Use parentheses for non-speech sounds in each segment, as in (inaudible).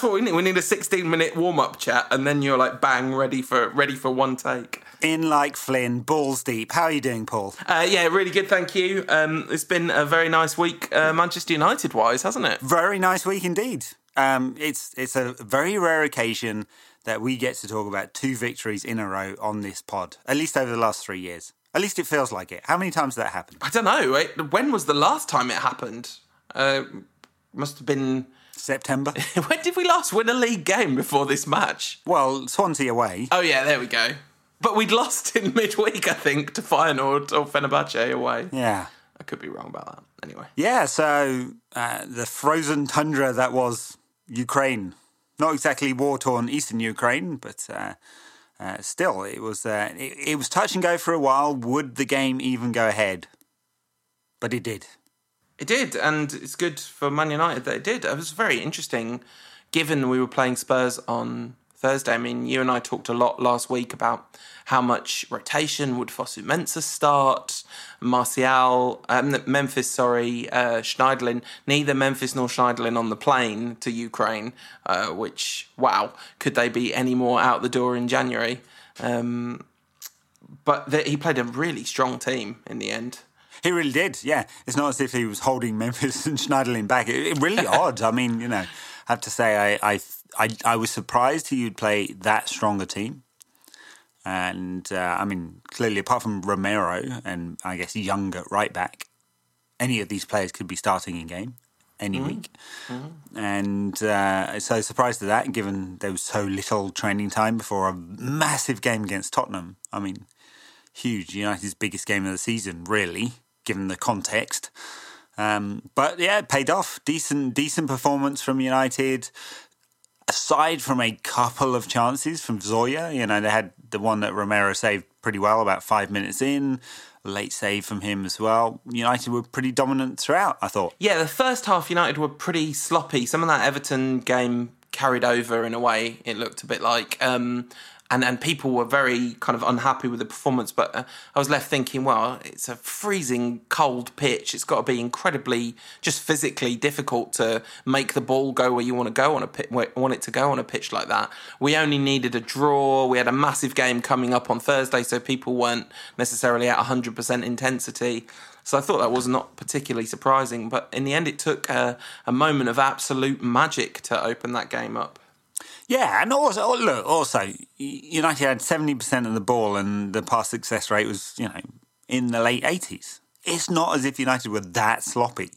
That's what we need. We need a 16 minute warm up chat, and then you're like bang, ready for ready for one take. In like Flynn, balls deep. How are you doing, Paul? Uh, yeah, really good, thank you. Um, it's been a very nice week, uh, Manchester United wise, hasn't it? Very nice week indeed. Um, it's it's a very rare occasion that we get to talk about two victories in a row on this pod. At least over the last three years. At least it feels like it. How many times that happen? I don't know. It, when was the last time it happened? Uh, must have been September. (laughs) when did we last win a league game before this match? Well, Swansea away. Oh yeah, there we go. But we'd lost in (laughs) midweek, I think, to Feyenoord or Fenerbahce away. Yeah. I could be wrong about that. Anyway. Yeah, so uh, the frozen tundra that was Ukraine. Not exactly war torn eastern Ukraine, but uh, uh, still, it was uh, it, it was touch and go for a while. Would the game even go ahead? But it did. It did, and it's good for Man United that it did. It was very interesting, given we were playing Spurs on Thursday. I mean, you and I talked a lot last week about how much rotation would Fosu Mensah start, Martial, um, Memphis, sorry, uh, Schneiderlin. Neither Memphis nor Schneiderlin on the plane to Ukraine, uh, which, wow, could they be any more out the door in January? Um, but he played a really strong team in the end. He really did, yeah. It's not as if he was holding (laughs) Memphis and Schneiderlin back. It, it really (laughs) odd. I mean, you know, I have to say, I, I, I, I was surprised he would play that strong a team. And uh, I mean, clearly, apart from Romero and I guess Young at right back, any of these players could be starting in game any mm. week. Mm. And uh, so surprised at that, given there was so little training time before a massive game against Tottenham. I mean, huge, United's biggest game of the season, really, given the context. Um, but yeah, it paid off. Decent, decent performance from United aside from a couple of chances from Zorya, you know, they had the one that Romero saved pretty well about five minutes in, late save from him as well. United were pretty dominant throughout, I thought. Yeah, the first half United were pretty sloppy. Some of that Everton game carried over in a way, it looked a bit like. Um, and and people were very kind of unhappy with the performance. But uh, I was left thinking, well, it's a freezing cold pitch. It's got to be incredibly just physically difficult to make the ball go where you want to go on a pit, want it to go on a pitch like that. We only needed a draw. We had a massive game coming up on Thursday, so people weren't necessarily at 100% intensity. So I thought that was not particularly surprising. But in the end, it took a, a moment of absolute magic to open that game up. Yeah, and also oh, look, also United had seventy percent of the ball, and the pass success rate was you know in the late eighties. It's not as if United were that sloppy.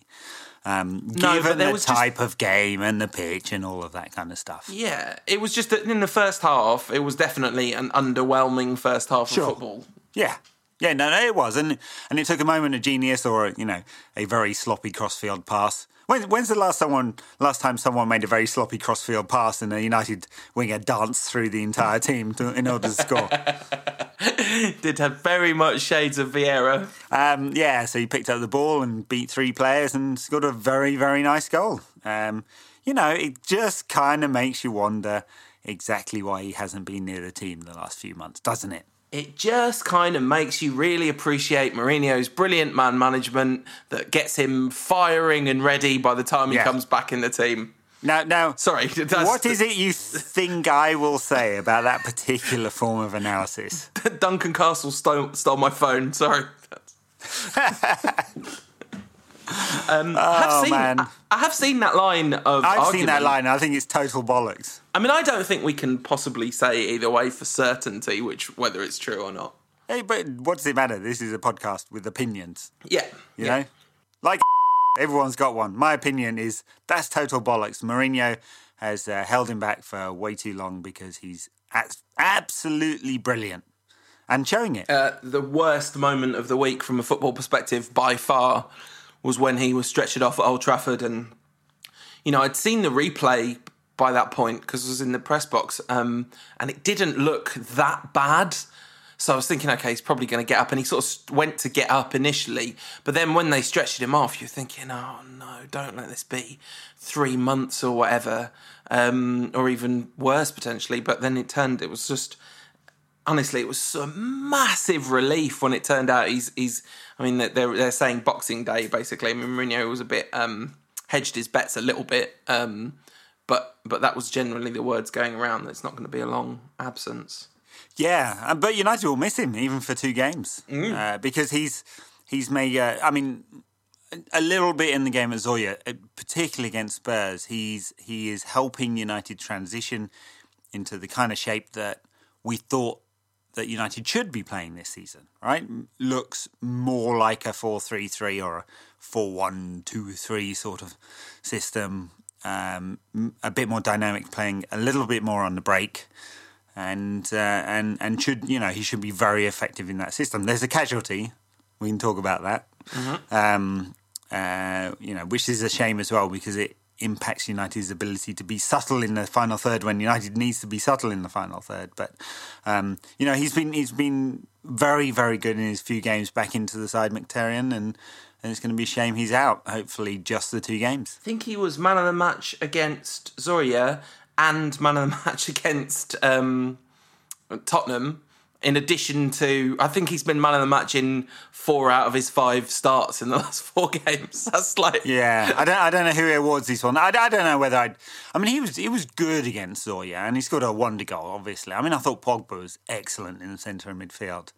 Um, no, given the type just... of game and the pitch and all of that kind of stuff. Yeah, it was just that in the first half, it was definitely an underwhelming first half sure. of football. Yeah, yeah, no, no, it was, and and it took a moment of genius or you know a very sloppy crossfield pass when, when's the last someone last time someone made a very sloppy crossfield pass and a United winger danced through the entire team to, in order to score? (laughs) Did have very much shades of Vieira. Um, yeah, so he picked up the ball and beat three players and scored a very very nice goal. Um, you know, it just kind of makes you wonder exactly why he hasn't been near the team the last few months, doesn't it? It just kind of makes you really appreciate Mourinho's brilliant man management that gets him firing and ready by the time he yeah. comes back in the team. Now, now, sorry. (laughs) What is it you think I will say about that particular form of analysis? (laughs) Duncan Castle stole, stole my phone. Sorry. (laughs) (laughs) Um, oh, I have seen, man. I, I, have seen that line of. I've argument. seen that line. I think it's total bollocks. I mean, I don't think we can possibly say either way for certainty, which whether it's true or not. Hey, but what does it matter? This is a podcast with opinions. Yeah, you yeah. know, like (laughs) everyone's got one. My opinion is that's total bollocks. Mourinho has uh, held him back for way too long because he's absolutely brilliant and showing it. Uh, the worst moment of the week from a football perspective by far was when he was stretched off at Old Trafford, and you know I'd seen the replay by that point because I was in the press box, um, and it didn't look that bad. So I was thinking, okay, he's probably going to get up, and he sort of went to get up initially, but then when they stretched him off, you're thinking, oh no, don't let this be three months or whatever, um, or even worse potentially. But then it turned, it was just honestly, it was a massive relief when it turned out he's he's. I mean, they're they're saying Boxing Day basically. I mean, Mourinho was a bit um, hedged his bets a little bit, um, but but that was generally the words going around that it's not going to be a long absence. Yeah, uh, but United will miss him even for two games uh, because he's he's made. Uh, I mean, a little bit in the game at Zorya, uh, particularly against Spurs. He's he is helping United transition into the kind of shape that we thought that United should be playing this season. Right, looks more like a four-three-three or a four-one-two-three sort of system. Um, a bit more dynamic, playing a little bit more on the break and uh, and and should you know he should be very effective in that system. There's a casualty. We can talk about that. Um, uh, you know, which is a shame as well because it impacts United's ability to be subtle in the final third when United needs to be subtle in the final third. But um, you know, he's been he's been very very good in his few games back into the side, Mkhitaryan, and. And it's going to be a shame he's out. Hopefully, just the two games. I think he was man of the match against Zoria and man of the (laughs) match against um, Tottenham. In addition to, I think he's been man of the match in four out of his five starts in the (laughs) last four games. (laughs) That's like, Yeah, I don't. I don't know who he awards this one. I, I don't know whether I'd. I mean, he was he was good against Zorya, and he scored a wonder goal. Obviously, I mean, I thought Pogba was excellent in the centre of midfield,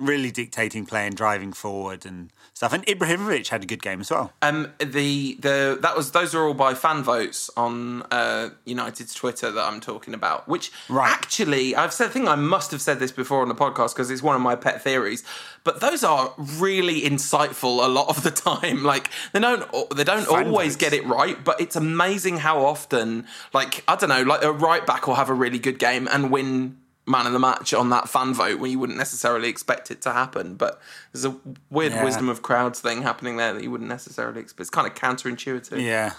really dictating play and driving forward and stuff. And Ibrahimovic had a good game as well. Um, the the that was those are all by fan votes on uh, United's Twitter that I'm talking about. Which Right. actually, I've said. I think I must have said this before on the podcast because it's one of my pet theories. But those are really insightful a lot of the time. Like they don't they don't Fan always votes. get it right, but it's amazing how often. Like I don't know, like a right back will have a really good game and win. Man of the match on that fan vote when you wouldn't necessarily expect it to happen, but there's a weird Yeah. wisdom of crowds thing happening there that you wouldn't necessarily expect. It's kind of counterintuitive. Yeah,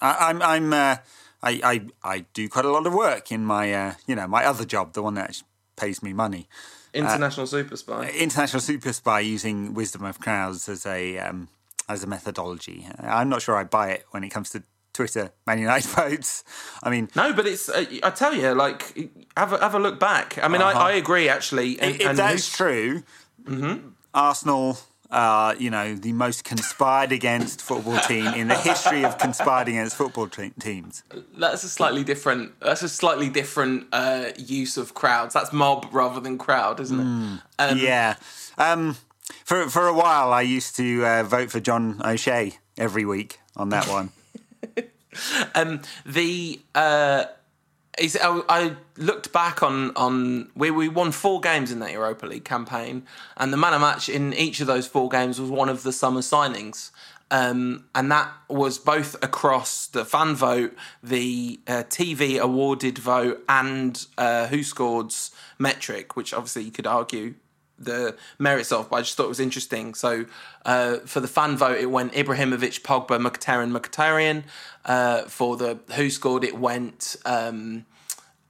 I, I'm. I'm. Uh, I, I I do quite a lot of work in my uh, you know my other job, the one that pays me money. International super spy. international super spy using wisdom of crowds as a um, as a methodology. I'm not sure I buy it when it comes to Twitter Man United (laughs) votes. I mean, No, but it's. Uh, I tell you, like, have a, have a look back. I mean, I, I agree actually. And, Uh-huh. if and that's true, Arsenal. Uh, you know, the most conspired against football team in the history of conspired against football te- teams. that's a slightly different. That's a slightly different uh, use of crowds. That's mob rather than crowd, isn't it? Um, yeah. Um, for for a while, I used to uh, vote for John O'Shea every week on that one. (laughs) Um, the uh, is, I, I looked back on on we we won four games in that Europa League campaign, and the man of match in each of those four games was one of the summer signings. Um, and that was both across the fan vote, the uh, TV awarded vote, and uh, WhoScored's metric, which obviously you could argue the merits of, but I just thought it was interesting. So uh, for the fan vote, it went Ibrahimovic, Pogba, Mkhitaryan, Mkhitaryan. Uh, for the WhoScored, it went um,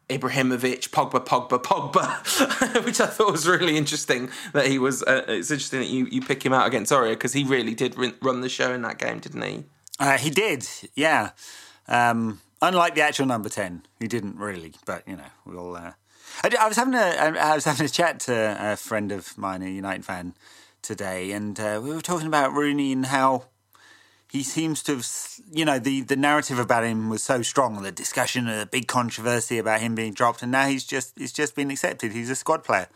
Ibrahimovic, Pogba, Pogba, Pogba, (laughs) which I thought was really interesting. That he was. Uh, it's interesting that you, you pick him out against Zoria because he really did run the show in that game, didn't he? Uh, he did, yeah. Um, unlike the actual number ten, he didn't really, but you know, we'll. I, I was having a I was having a chat to a friend of mine, a United fan, today, and uh, we were talking about Rooney and how he seems to have, you know, the, the narrative about him was so strong, the discussion, and the big controversy about him being dropped, and now he's just he's just been accepted. He's a squad player,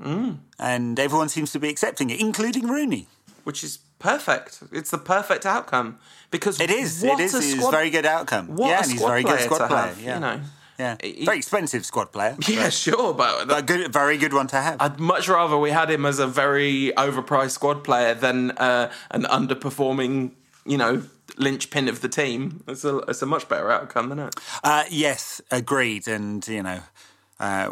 mm. and everyone seems to be accepting it, including Rooney. Which is perfect. It's the perfect outcome because It is. It is. a It's a very good outcome. What yeah, a and he's squad very good squad player. have, yeah. you know. Yeah, He- very expensive squad player. (laughs) Yeah, sure, but but a good, very good one to have. I'd much rather we had him as a very overpriced squad player than uh, an underperforming, you know, linchpin of the team. It's a it's a much better outcome, isn't it? Uh, yes, agreed. And you know, uh,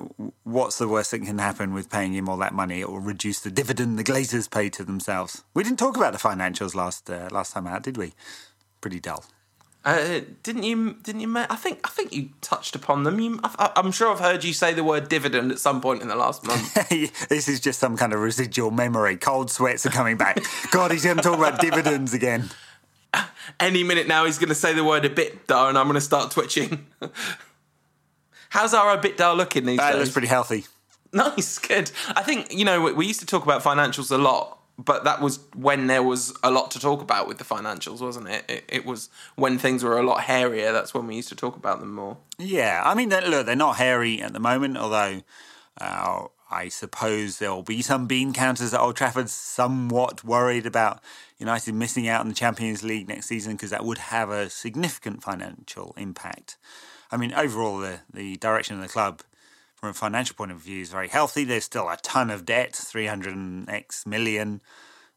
what's the worst that can happen with paying him all that money? It will reduce the dividend the Glazers pay to themselves. We didn't talk about the financials last uh, last time out, did we? Pretty dull. Uh, didn't you? Didn't you? I think I think you touched upon them. You, I, I'm sure I've heard you say the word dividend at some point in the last month. (laughs) this is just some kind of residual memory. Cold sweats are coming back. (laughs) God, he's going to talk about dividends again. Any minute now, he's going to say the word a EBITDA, and I'm going to start twitching. (laughs) How's our EBITDA looking these That days? looks pretty healthy. Nice, good. I think you know we, we used to talk about financials a lot but that was when there was a lot to talk about with the financials, wasn't it? It, it was when things were a lot hairier. That's when we used to talk about them more. Yeah, I mean, look, they're not hairy at the moment, although uh, I suppose there will be some bean counters at Old Trafford somewhat worried about United missing out on the Champions League next season because that would have a significant financial impact. I mean, overall, the, the direction of the club from a financial point of view is very healthy. There's still a ton of debt, 300 x million.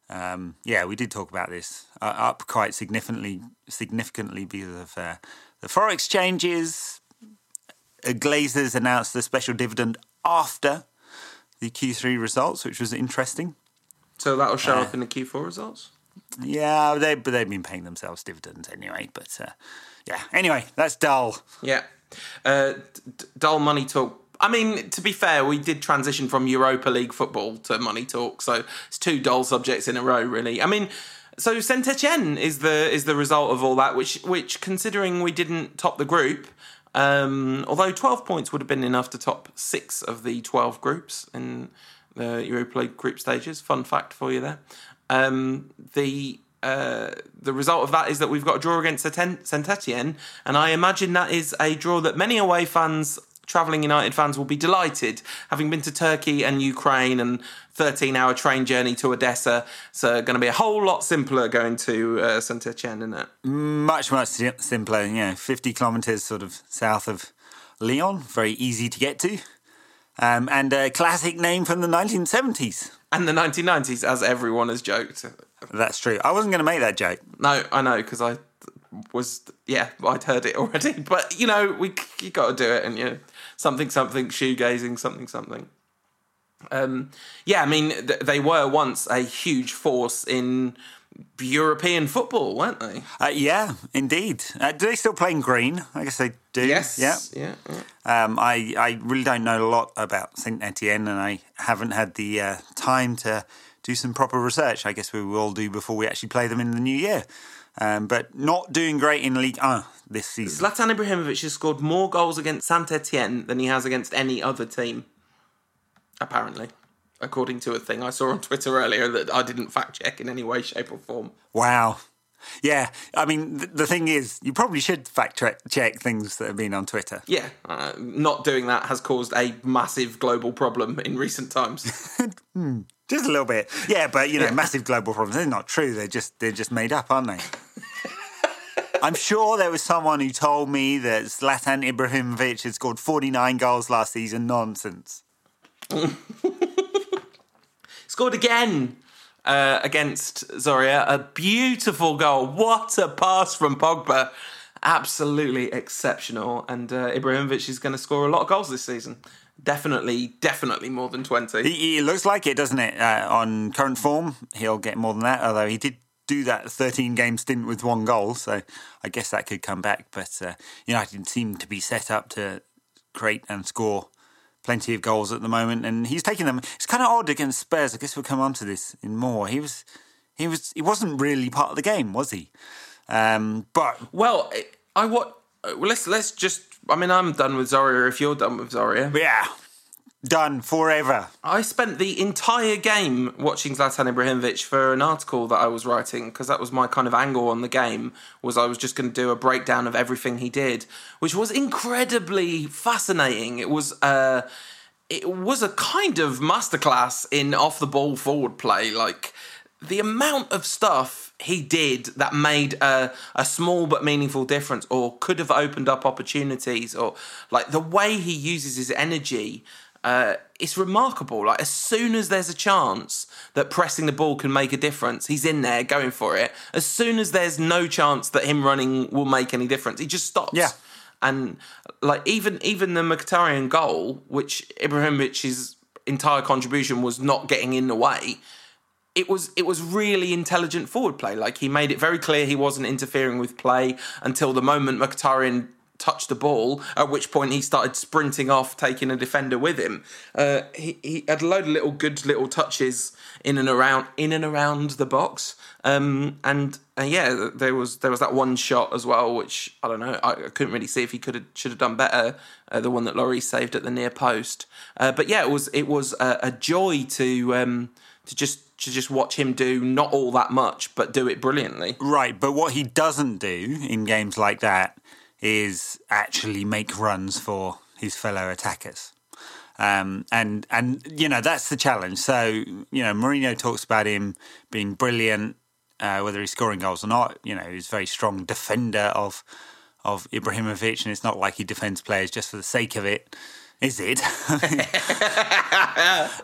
Um, yeah, we did talk about this uh, up quite significantly, significantly because of uh, the forex changes. Uh, Glazers announced the special dividend after the Q3 results, which was interesting. So that'll show uh, up in the Q4 results. Yeah, they but they've been paying themselves dividends anyway. But uh, yeah, anyway, that's dull. Yeah, uh, dull money talk I mean, to be fair, we did transition from Europa League football to money talk, so it's two dull subjects in a row, really. I mean, so Saint Etienne is the is the result of all that, which which considering we didn't top the group, um, although twelve points would have been enough to top six of the twelve groups in the Europa League group stages. Fun fact for you there. Um, the uh, the result of that is that we've got a draw against Saint Etienne, and I imagine that is a draw that many away fans travelling United fans will be delighted, having been to Turkey and Ukraine and 13 hour train journey to Odessa. So, going to be a whole lot simpler going to uh, Saint Etienne, isn't it? Much, much simpler. Yeah, 50 kilometres sort of south of Lyon, very easy to get to. Um, and a classic name from the 1970s. And the 1990s, as everyone has joked. That's true. I wasn't going to make that joke. No, I know, because I was yeah I'd heard it already (laughs) but you know we you got to do it and you know something something shoegazing something something. Um, yeah, I mean th- they were once a huge force in European football, weren't they? Uh, yeah, indeed. Uh, do they still play in green? I guess they do. Yes. Yeah. Yeah. yeah. Um, I I really don't know a lot about Saint Etienne, and I haven't had the uh, time to do some proper research. I guess we will do before we actually play them in the new year. Um, but not doing great in League 1 this season. Zlatan Ibrahimovic has scored more goals against Saint Etienne than he has against any other team, apparently, according to a thing I saw on Twitter earlier that I didn't fact check in any way, shape, or form. Wow. Yeah, I mean, the thing is, you probably should fact check things that have been on Twitter. Yeah, uh, not doing that has caused a massive global problem in recent times. (laughs) hmm. Just a little bit. Yeah, but you know, yeah. massive global problems. They're not true. They're just they're just made up, aren't they? I'm sure there was someone who told me that Zlatan Ibrahimovic had scored 49 goals last season. Nonsense. (laughs) Scored again uh, against Zorya. A beautiful goal. What a pass from Pogba. Absolutely exceptional. And uh, Ibrahimovic is going to score a lot of goals this season. Definitely, definitely more than 20. He, he looks like it, doesn't it? Uh, on current form, he'll get more than that, although he did do that 13 game stint with one goal, so I guess that could come back. But uh, United seem to be set up to create and score plenty of goals at the moment, and he's taking them. It's kind of odd against Spurs. I guess we'll come on to this in more. He was, he was, he wasn't really part of the game, was he? Um, but well, I what? Let's let's just. I mean, I'm done with Zorya. If you're done with Zorya, yeah. Done forever. I spent the entire game watching Zlatan Ibrahimovic for an article that I was writing because that was my kind of angle on the game was I was just going to do a breakdown of everything he did, which was incredibly fascinating. It was uh, it was a kind of masterclass in off the ball forward play, like the amount of stuff he did that made a, a small but meaningful difference or could have opened up opportunities or like the way he uses his energy uh, it's remarkable. Like as soon as there's a chance that pressing the ball can make a difference, he's in there going for it. As soon as there's no chance that him running will make any difference, he just stops. Yeah. And like even even the Mkhitaryan goal, which Ibrahimovic's entire contribution was not getting in the way, it was it was really intelligent forward play. Like he made it very clear he wasn't interfering with play until the moment Mkhitaryan touched the ball, at which point he started sprinting off, taking a defender with him. Uh, he, he had a load of little good little touches in and around in and around the box. Um, and uh, yeah, there was there was that one shot as well, which I don't know. I, I couldn't really see if he could have should have done better. Uh, the one that Lloris saved at the near post. Uh, but yeah, it was it was a, a joy to um, to just to just watch him do not all that much, but do it brilliantly. Right, but what he doesn't do in games like that is actually make runs for his fellow attackers. Um, and and you know that's the challenge. So you know Mourinho talks about him being brilliant, uh, whether he's scoring goals or not. You know he's a very strong defender of of Ibrahimovic, and it's not like he defends players just for the sake of it, is it? (laughs)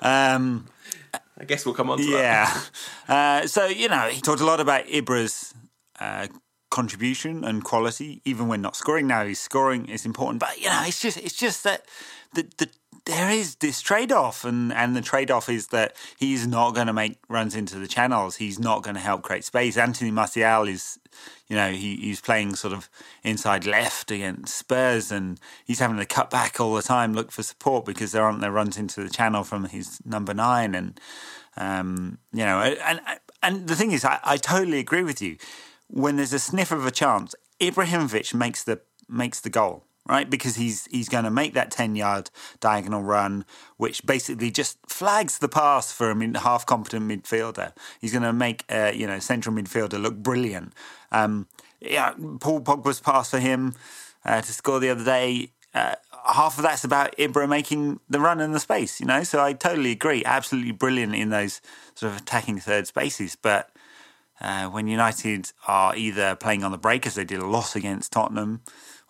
um, I guess we'll come on to yeah. that. Uh, so you know he talked a lot about Ibra's. Uh, contribution and quality, even when not scoring. Now he's scoring; it's important. But you know, it's just it's just that the the there is this trade off, and, and the trade off is that he's not going to make runs into the channels. He's not going to help create space. Anthony Martial is, you know, he, he's playing sort of inside left against Spurs, and he's having to cut back all the time, look for support because there aren't there runs into the channel from his number nine, and um, you know, and and the thing is, I, I totally agree with you. When there's a sniff of a chance, Ibrahimovic makes the makes the goal right? Because he's he's going to make that ten yard diagonal run, which basically just flags the pass for a half competent midfielder. He's going to make a, you know central midfielder look brilliant. Um, yeah, Paul Pogba's pass for him uh, to score the other day. Uh, half of that's about Ibra making the run in the space, you know. So I totally agree. Absolutely brilliant in those sort of attacking third spaces, but. Uh, when United are either playing on the break, as they did a lot against Tottenham,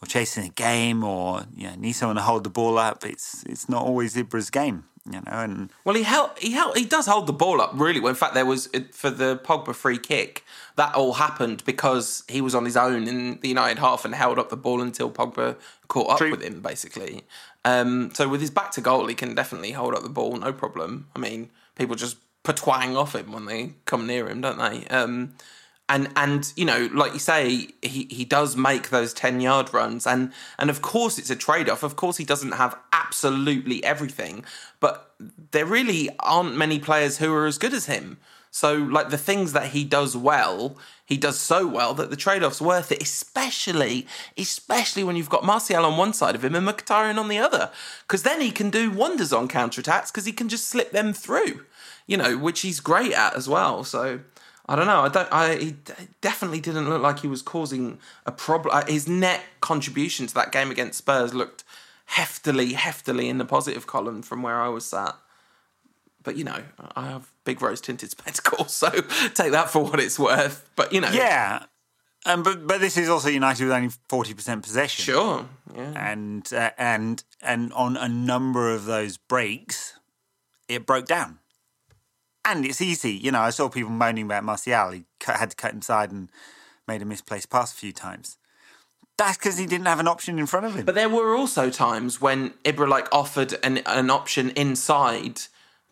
or chasing a game or you know, need someone to hold the ball up. It's it's not always Ibra's game, you know. And well, he held he held he does hold the ball up really. Well, in fact, there was for the Pogba free kick that all happened because he was on his own in the United half and held up the ball until Pogba caught up True. with him, basically. Um, so with his back to goal, he can definitely hold up the ball, no problem. I mean, people just patwang off him when they come near him, don't they? Um, and and you know like you say he he does make those 10 yard runs. And and of course it's a trade off of course he doesn't have absolutely everything. But there really aren't many players who are as good as him. So like the things that he does well he does so well that the trade-off's worth it especially especially when you've got Martial on one side of him and Mkhitaryan on the other. Because then he can do wonders on counter-attacks because he can just slip them through you know which he's great at as well so I don't know. I don't. I he definitely didn't look like he was causing a problem. Uh, his net contribution to that game against Spurs looked heftily, heftily in the positive column from where I was sat. But you know, I have big rose tinted (laughs) spectacles, so take that for what it's worth. But you know, yeah. Um, but but this is also United with only forty percent possession. Sure, yeah. And uh, and and on a number of those breaks, it broke down and it's easy. You know, I saw people moaning about Martial. He had to cut inside and made a misplaced pass a few times. That's because he didn't have an option in front of him. But there were also times when Ibra like offered an an option inside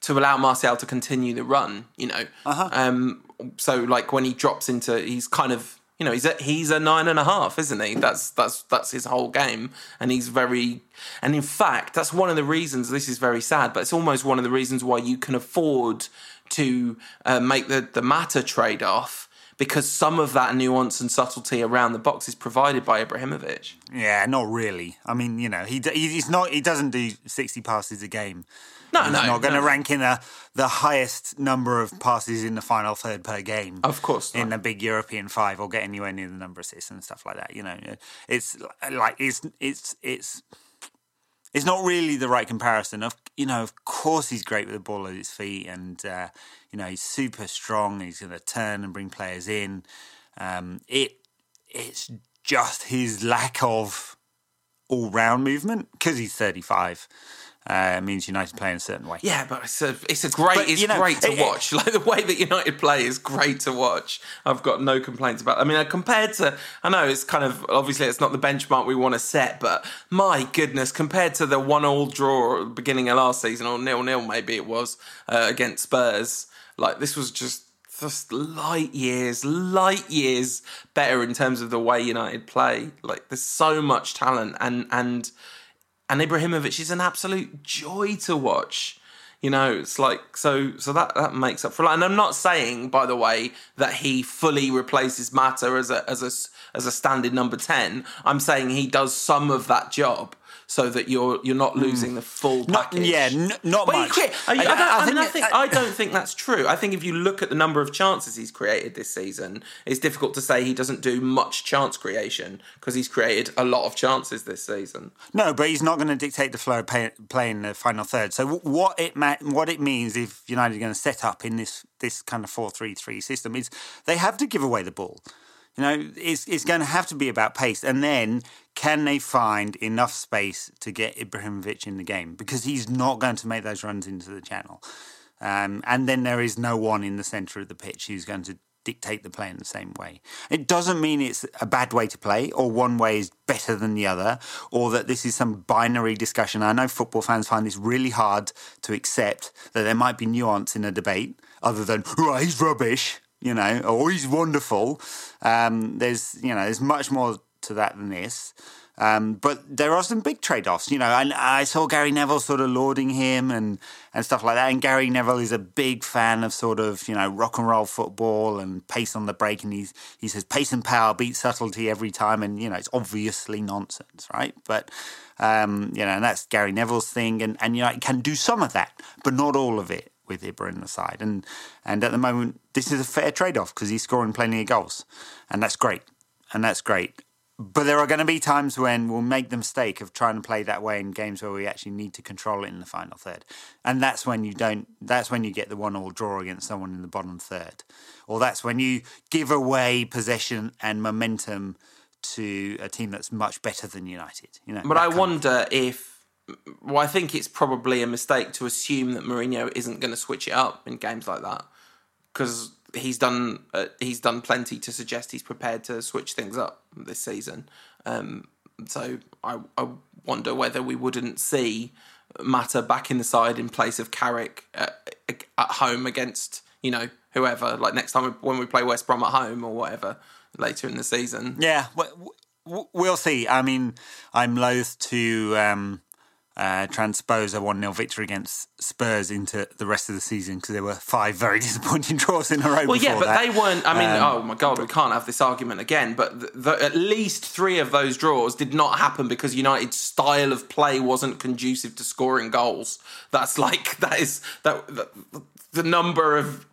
to allow Martial to continue the run. You know, uh-huh. um, so like when he drops into, he's kind of you know he's a, he's a nine and a half, isn't he? That's that's that's his whole game, and he's very and in fact that's one of the reasons. This is very sad, but it's almost one of the reasons why you can afford to uh, make the, the Mata trade off because some of that nuance and subtlety around the box is provided by Ibrahimovic. Yeah, not really. I mean, you know, he he's not he doesn't do sixty passes a game. No, he's no, not going to no. rank in the the highest number of passes in the final third per game. Of course, in a big European five, or get anywhere near the number of assists and stuff like that. You know, it's like it's it's it's it's not really the right comparison. Of you know, of course, he's great with the ball at his feet, and uh, you know he's super strong. He's going to turn and bring players in. Um, it it's just his lack of all round movement because he's thirty five uh, means United play in a certain way. Yeah, but it's a it's a great but, it's know, great to it, watch. It, (laughs) like the way that United play is great to watch. I've got no complaints about. I mean, uh, compared to I know it's kind of obviously it's not the benchmark we want to set, but my goodness, compared to the one all draw at the beginning of last season or nil nil maybe it was uh, against Spurs, like this was just just light years, light years better in terms of the way United play. Like there's so much talent and and and Ibrahimovic is an absolute joy to watch. You know, it's like so. So that that makes up for. a lot. And I'm not saying, by the way, that he fully replaces Mata as a as a as a standard number ten. I'm saying he does some of that job. So that you're you're not hmm. losing the full Not, package. yeah, n- not much. I, I, I- don't, I mean, I think- think, I don't think that's true. I think if you look at the number of chances he's created this season, it's difficult to say he doesn't do much chance creation because he's created a lot of chances this season. No, but he's not going to dictate the flow of play, play in the final third. So what it ma- what it means if United are going to set up in this this kind of four three three system is they have to give away the ball. You know, it's it's going to have to be about pace, and then can they find enough space to get Ibrahimovic in the game because he's not going to make those runs into the channel, um, and then there is no one in the centre of the pitch who's going to dictate the play in the same way. It doesn't mean it's a bad way to play or one way is better than the other or that this is some binary discussion. I know football fans find this really hard to accept that there might be nuance in a debate other than, oh, he's rubbish, you know, or he's wonderful. Um, there's, you know, there's much more to that than this. Um, but there are some big trade offs, you know. And I saw Gary Neville sort of lauding him and, and stuff like that. And Gary Neville is a big fan of sort of, you know, rock and roll football and pace on the break. And he's, he says pace and power beat subtlety every time. And, you know, it's obviously nonsense, right? But, um, you know, and that's Gary Neville's thing. And, and, you know, it can do some of that, but not all of it with Ibra in the side. And, and at the moment, this is a fair trade off because he's scoring plenty of goals. And that's great. And that's great. But there are going to be times when we'll make the mistake of trying to play that way in games where we actually need to control it in the final third, and that's when you don't. That's when you get the one-all draw against someone in the bottom third, or that's when you give away possession and momentum to a team that's much better than United. You know, But I of- wonder if. Well, I think it's probably a mistake to assume that Mourinho isn't going to switch it up in games like that because he's done uh, he's done plenty to suggest he's prepared to switch things up this season. Um, so I, I wonder whether we wouldn't see Mata back in the side in place of Carrick at, at home against you know whoever like next time when we play West Brom at home or whatever later in the season. Yeah, we'll see. I mean, I'm loath to um, uh, transpose a 1 0 victory against Spurs into the rest of the season because there were five very (laughs) disappointing draws in a row. Well, yeah, but that. they weren't. I mean, Um, oh my god, we can't have this argument again. But the, the, at least three of those draws did not happen because United's style of play wasn't conducive to scoring goals. That's like that is that, that the number of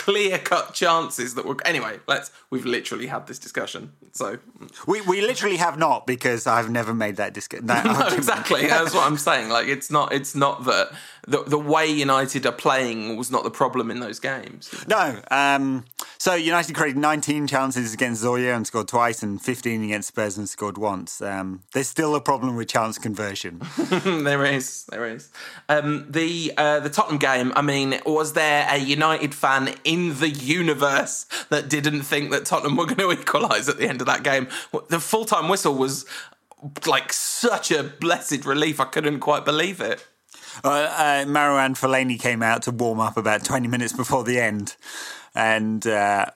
clear cut chances that were. Anyway, let's. We've literally had this discussion, so We, we literally have not because I've never made that discussion. (laughs) no, exactly. That's what I'm saying. Like, it's not. It's not that the the way United are playing was not the problem in those games. No. Um, so United created 19 chances against Zorya and scored twice, and 15 against Spurs and scored once. Um, there's still a problem with chance conversion. (laughs) there is, there is. Um, the uh, the Tottenham game. I mean, was there a United fan in the universe that didn't think that Tottenham were going to equalise at the end of that game? The full time whistle was like such a blessed relief. I couldn't quite believe it. Uh, uh, Marouane Fellaini came out to warm up about 20 minutes before the end, and uh,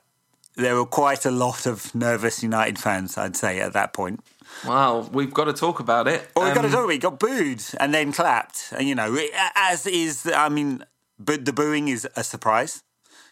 there were quite a lot of nervous United fans, I'd say, at that point. Wow, we've got to talk about it. Well, we've got to Um, talk. We got booed and then clapped. And, you know, as is, I mean, but the booing is a surprise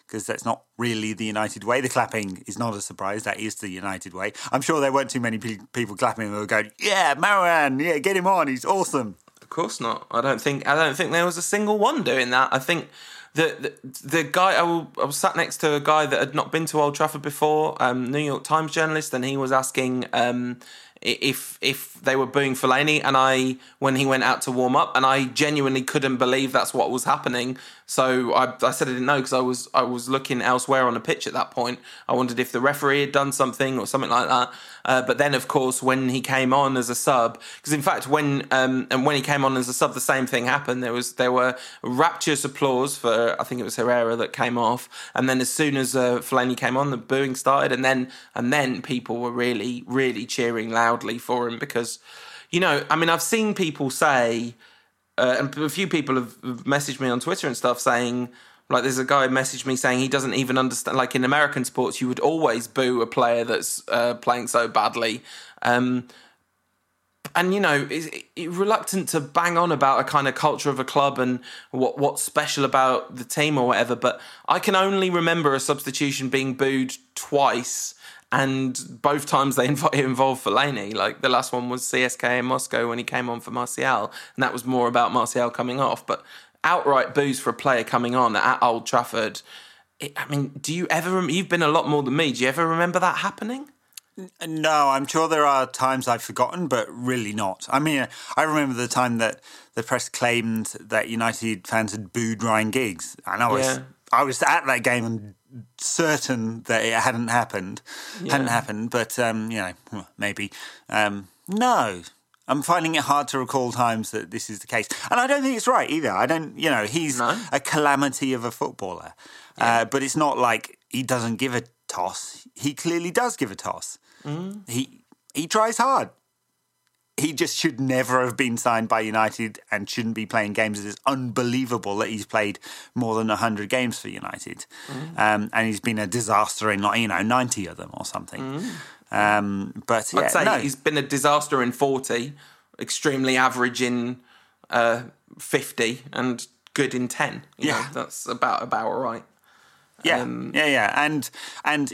because that's not really the United way. The clapping is not a surprise. That is the United way. I'm sure there weren't too many pe- people clapping who were going, "Yeah, Marouane, yeah, get him on. He's awesome." Of course not. I don't think. I don't think there was a single one doing that. I think the the, the guy I was sat next to a guy that had not been to Old Trafford before, um, New York Times journalist, and he was asking um, i- if if they were booing Fellaini, and I when he went out to warm up, and I genuinely couldn't believe that's what was happening. So I, I said I didn't know because I was I was looking elsewhere on the pitch at that point. I wondered if the referee had done something or something like that. Uh, but then, of course, when he came on as a sub, because in fact, when um, and when he came on as a sub, the same thing happened. There was there were rapturous applause for I think it was Herrera that came off, and then as soon as uh, Fellaini came on, the booing started, and then and then people were really really cheering for him because, you know, I mean, I've seen people say uh, and a few people have messaged me on Twitter and stuff saying, like, there's a guy messaged me saying he doesn't even understand. Like in American sports, you would always boo a player that's uh, playing so badly. Um, and you know, is is reluctant to bang on about a kind of culture of a club and what what's special about the team or whatever. But I can only remember a substitution being booed twice, and both times they inv- involved Fellaini. Like the last one was CSKA in Moscow when he came on for Martial, and that was more about Martial coming off. But outright booze for a player coming on at Old Trafford. It, I mean, do you ever? Rem- you've been a lot more than me. Do you ever remember that happening? No, I'm sure there are times I've forgotten, but really not. I mean, uh, I remember the time that the press claimed that United fans had booed Ryan Giggs, and I was Yeah. I was at that game and certain that it hadn't happened, hadn't happened. But um, you know, maybe um, no. I'm finding it hard to recall times that this is the case, and I don't think it's right either. I don't, you know, he's No. a calamity of a footballer, uh, but it's not like he doesn't give a toss. He clearly does give a toss. He he tries hard. He just should never have been signed by United and shouldn't be playing games. It is unbelievable that he's played more than hundred games for United, um, and he's been a disaster in like you know ninety of them or something. Um, but yeah, I'd say no, he's been a disaster in 40, extremely average in uh, 50, and good in 10. You Yeah. know, that's about about right. Yeah, Um, yeah, yeah, and and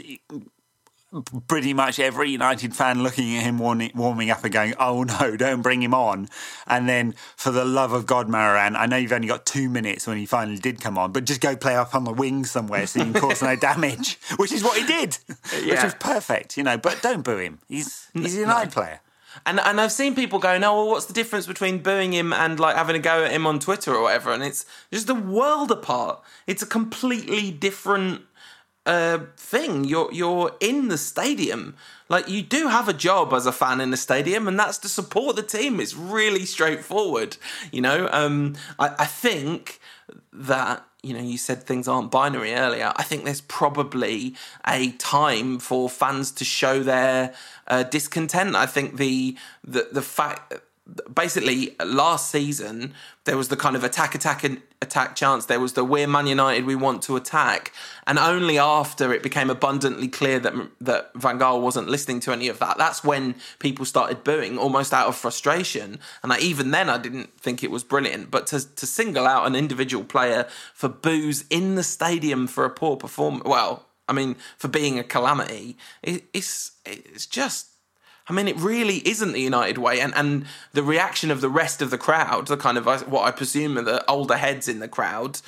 pretty much every United fan looking at him warming, up and going, "Oh no, don't bring him on!" And then, for the love of God, Marouane, I know you've only got two minutes when he finally did come on, but just go play up on the wing somewhere so you can cause no (laughs) damage, which is what he did, which was perfect, you know. But don't boo him; he's he's a United player. And and I've seen people going, oh, well, what's the difference between booing him and like having a go at him on Twitter or whatever? And it's just a world apart. It's a completely different uh, thing. You're you're in the stadium. Like you do have a job as a fan in the stadium, and that's to support the team. It's really straightforward. You know, um, I, I think that you know you said things aren't binary earlier. I think there's probably a time for fans to show their uh, discontent. I think the the the fact basically last season there was the kind of attack attack and attack chance. There was the we're man united we want to attack. And only after it became abundantly clear that that van gaal wasn't listening to any of that that's when people started booing almost out of frustration. And I, even then i didn't think it was brilliant. But to, to single out an individual player for boos in the stadium for a poor performance well i mean for being a calamity it, it's it's just I mean, it really isn't the United way, and and the reaction of the rest of the crowd, the kind of what I presume are the older heads in the crowd,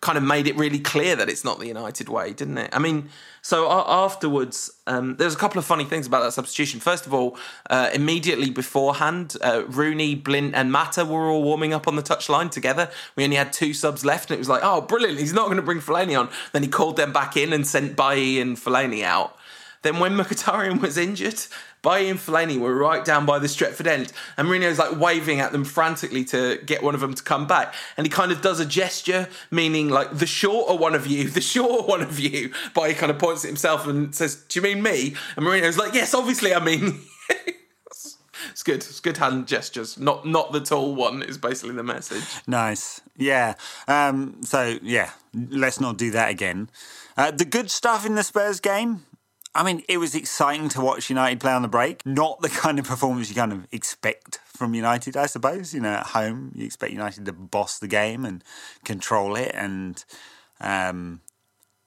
kind of made it really clear that it's not the United way, didn't it? I mean, so afterwards, um, there's a couple of funny things about that substitution. First of all, uh, immediately beforehand, uh, Rooney, Blind, and Mata were all warming up on the touchline together. We only had two subs left, and it was like, oh, brilliant! He's not going to bring Fellaini on. Then he called them back in and sent Bailly and Fellaini out. Then when (laughs) Mkhitaryan was injured, Bailly and Fellaini were right down by the Stretford end, and Mourinho's like waving at them frantically to get one of them to come back, and he kind of does a gesture, meaning like the shorter one of you, (laughs) the shorter one of you. Bailly kind of points at himself and says, "Do you mean me?" And Mourinho's like, "Yes, obviously, I mean." (laughs) It's good. It's good hand gestures. Not not the tall one is basically the message. Nice. Yeah. Um, so, yeah, let's not do that again. Uh, the good stuff in the Spurs game. I mean, it was exciting to watch United play on the break. Not the kind of performance you kind of expect from United, I suppose. You know, at home, you expect United to boss the game and control it, and um,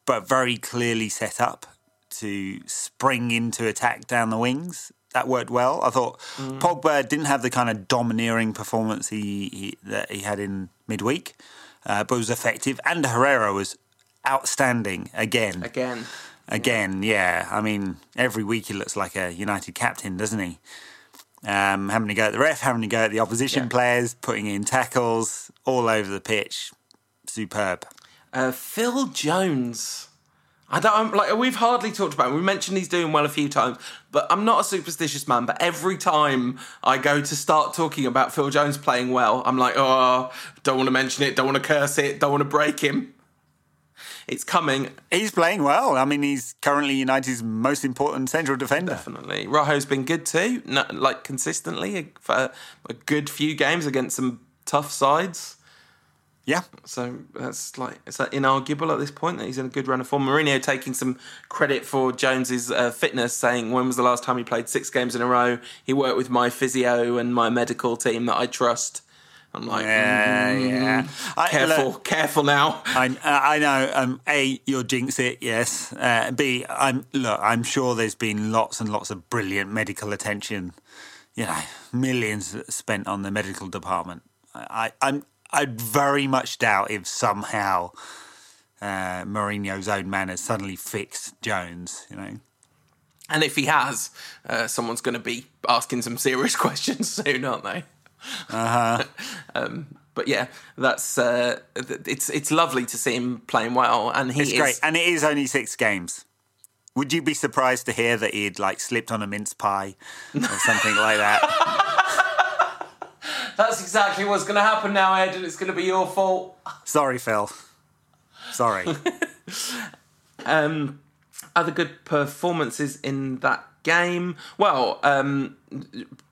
but very clearly set up to spring into attack down the wings. That worked well. I thought Pogba didn't have the kind of domineering performance he, he that he had in midweek, uh, but was effective. And Herrera was outstanding again. Again, Again, yeah. I mean, every week he looks like a United captain, doesn't he? Um, having to go at the ref, having to go at the opposition Yeah. players, putting in tackles all over the pitch. Superb. Uh, Phil Jones. I don't I'm- like. We've hardly talked about him. We mentioned he's doing well a few times, but I'm not a superstitious man. But every time I go to start talking about Phil Jones playing well, I'm like, oh, don't want to mention it. Don't want to curse it. Don't want to break him. It's coming, He's playing well. I mean, he's currently United's most important central defender. definitely. Rojo's been good too, no, like consistently for a good few games against some tough sides. Yeah. So that's like is that inarguable at this point that he's in a good run of form. Mourinho taking some credit for Jones's uh, fitness, saying when was the last time he played six games in a row? He worked with my physio and my medical team that I trust. I'm like, Yeah, mm, yeah. I- careful, look, careful now. I, I know. Um, a, you'll jinx it. Yes. Uh, B, I'm look. I'm sure there's been lots and lots of brilliant medical attention. You know, millions spent on the medical department. I, I I'm. I very much doubt if somehow uh, Mourinho's own man has suddenly fixed Jones. You know. And if he has, uh, someone's going to be asking some serious (laughs) questions soon, aren't they? Uh huh. (laughs) Um, but yeah, that's uh, it's it's lovely to see him playing well, and he It's is great, and it is only six games. Would you be surprised to hear that he'd like slipped on a mince pie or something like that? (laughs) That's exactly what's going to happen now, Ed, and it's going to be your fault. Sorry, Phil. Sorry. (laughs) Um, other good performances in that game. Well, um,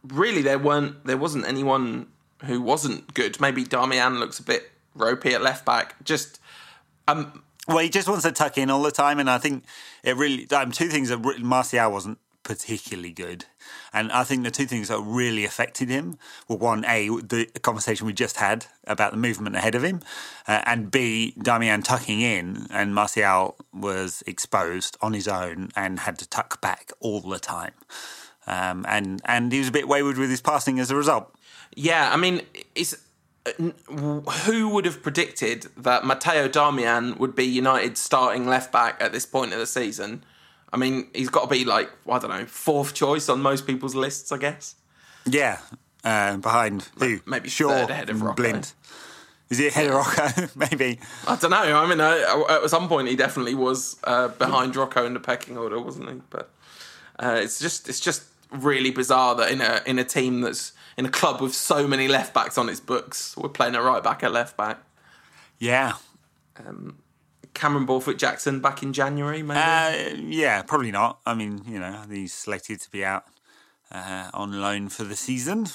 really, there weren't. There wasn't anyone who wasn't good. Maybe Darmian looks a bit ropey at left back. Just um, Well, he just wants to tuck in all the time, and I think it really. Um, two things that Martial wasn't particularly good, and I think the two things that really affected him were one, a the conversation we just had about the movement ahead of him, uh, and b Darmian tucking in, and Martial was exposed on his own and had to tuck back all the time, um, and and he was a bit wayward with his passing as a result. Yeah, I mean, it's who would have predicted that Matteo Darmian would be United's starting left back at this point of the season? I mean, he's got to be like I don't know, fourth choice on most people's lists, I guess. Yeah, uh, behind who? maybe Shaw third ahead of Rocco. Blind. Is he ahead of Rocco? (laughs) Maybe. I don't know. I mean, uh, at some point he definitely was uh, behind Rocco in the pecking order, wasn't he? But uh, it's just it's just really bizarre that in a in a team that's in a club with so many left backs on its books, we're playing a right back at left back. Yeah. Cameron Borthwick Jackson back in January, maybe. Uh, yeah, probably not. I mean, you know, he's selected to be out uh, on loan for the season.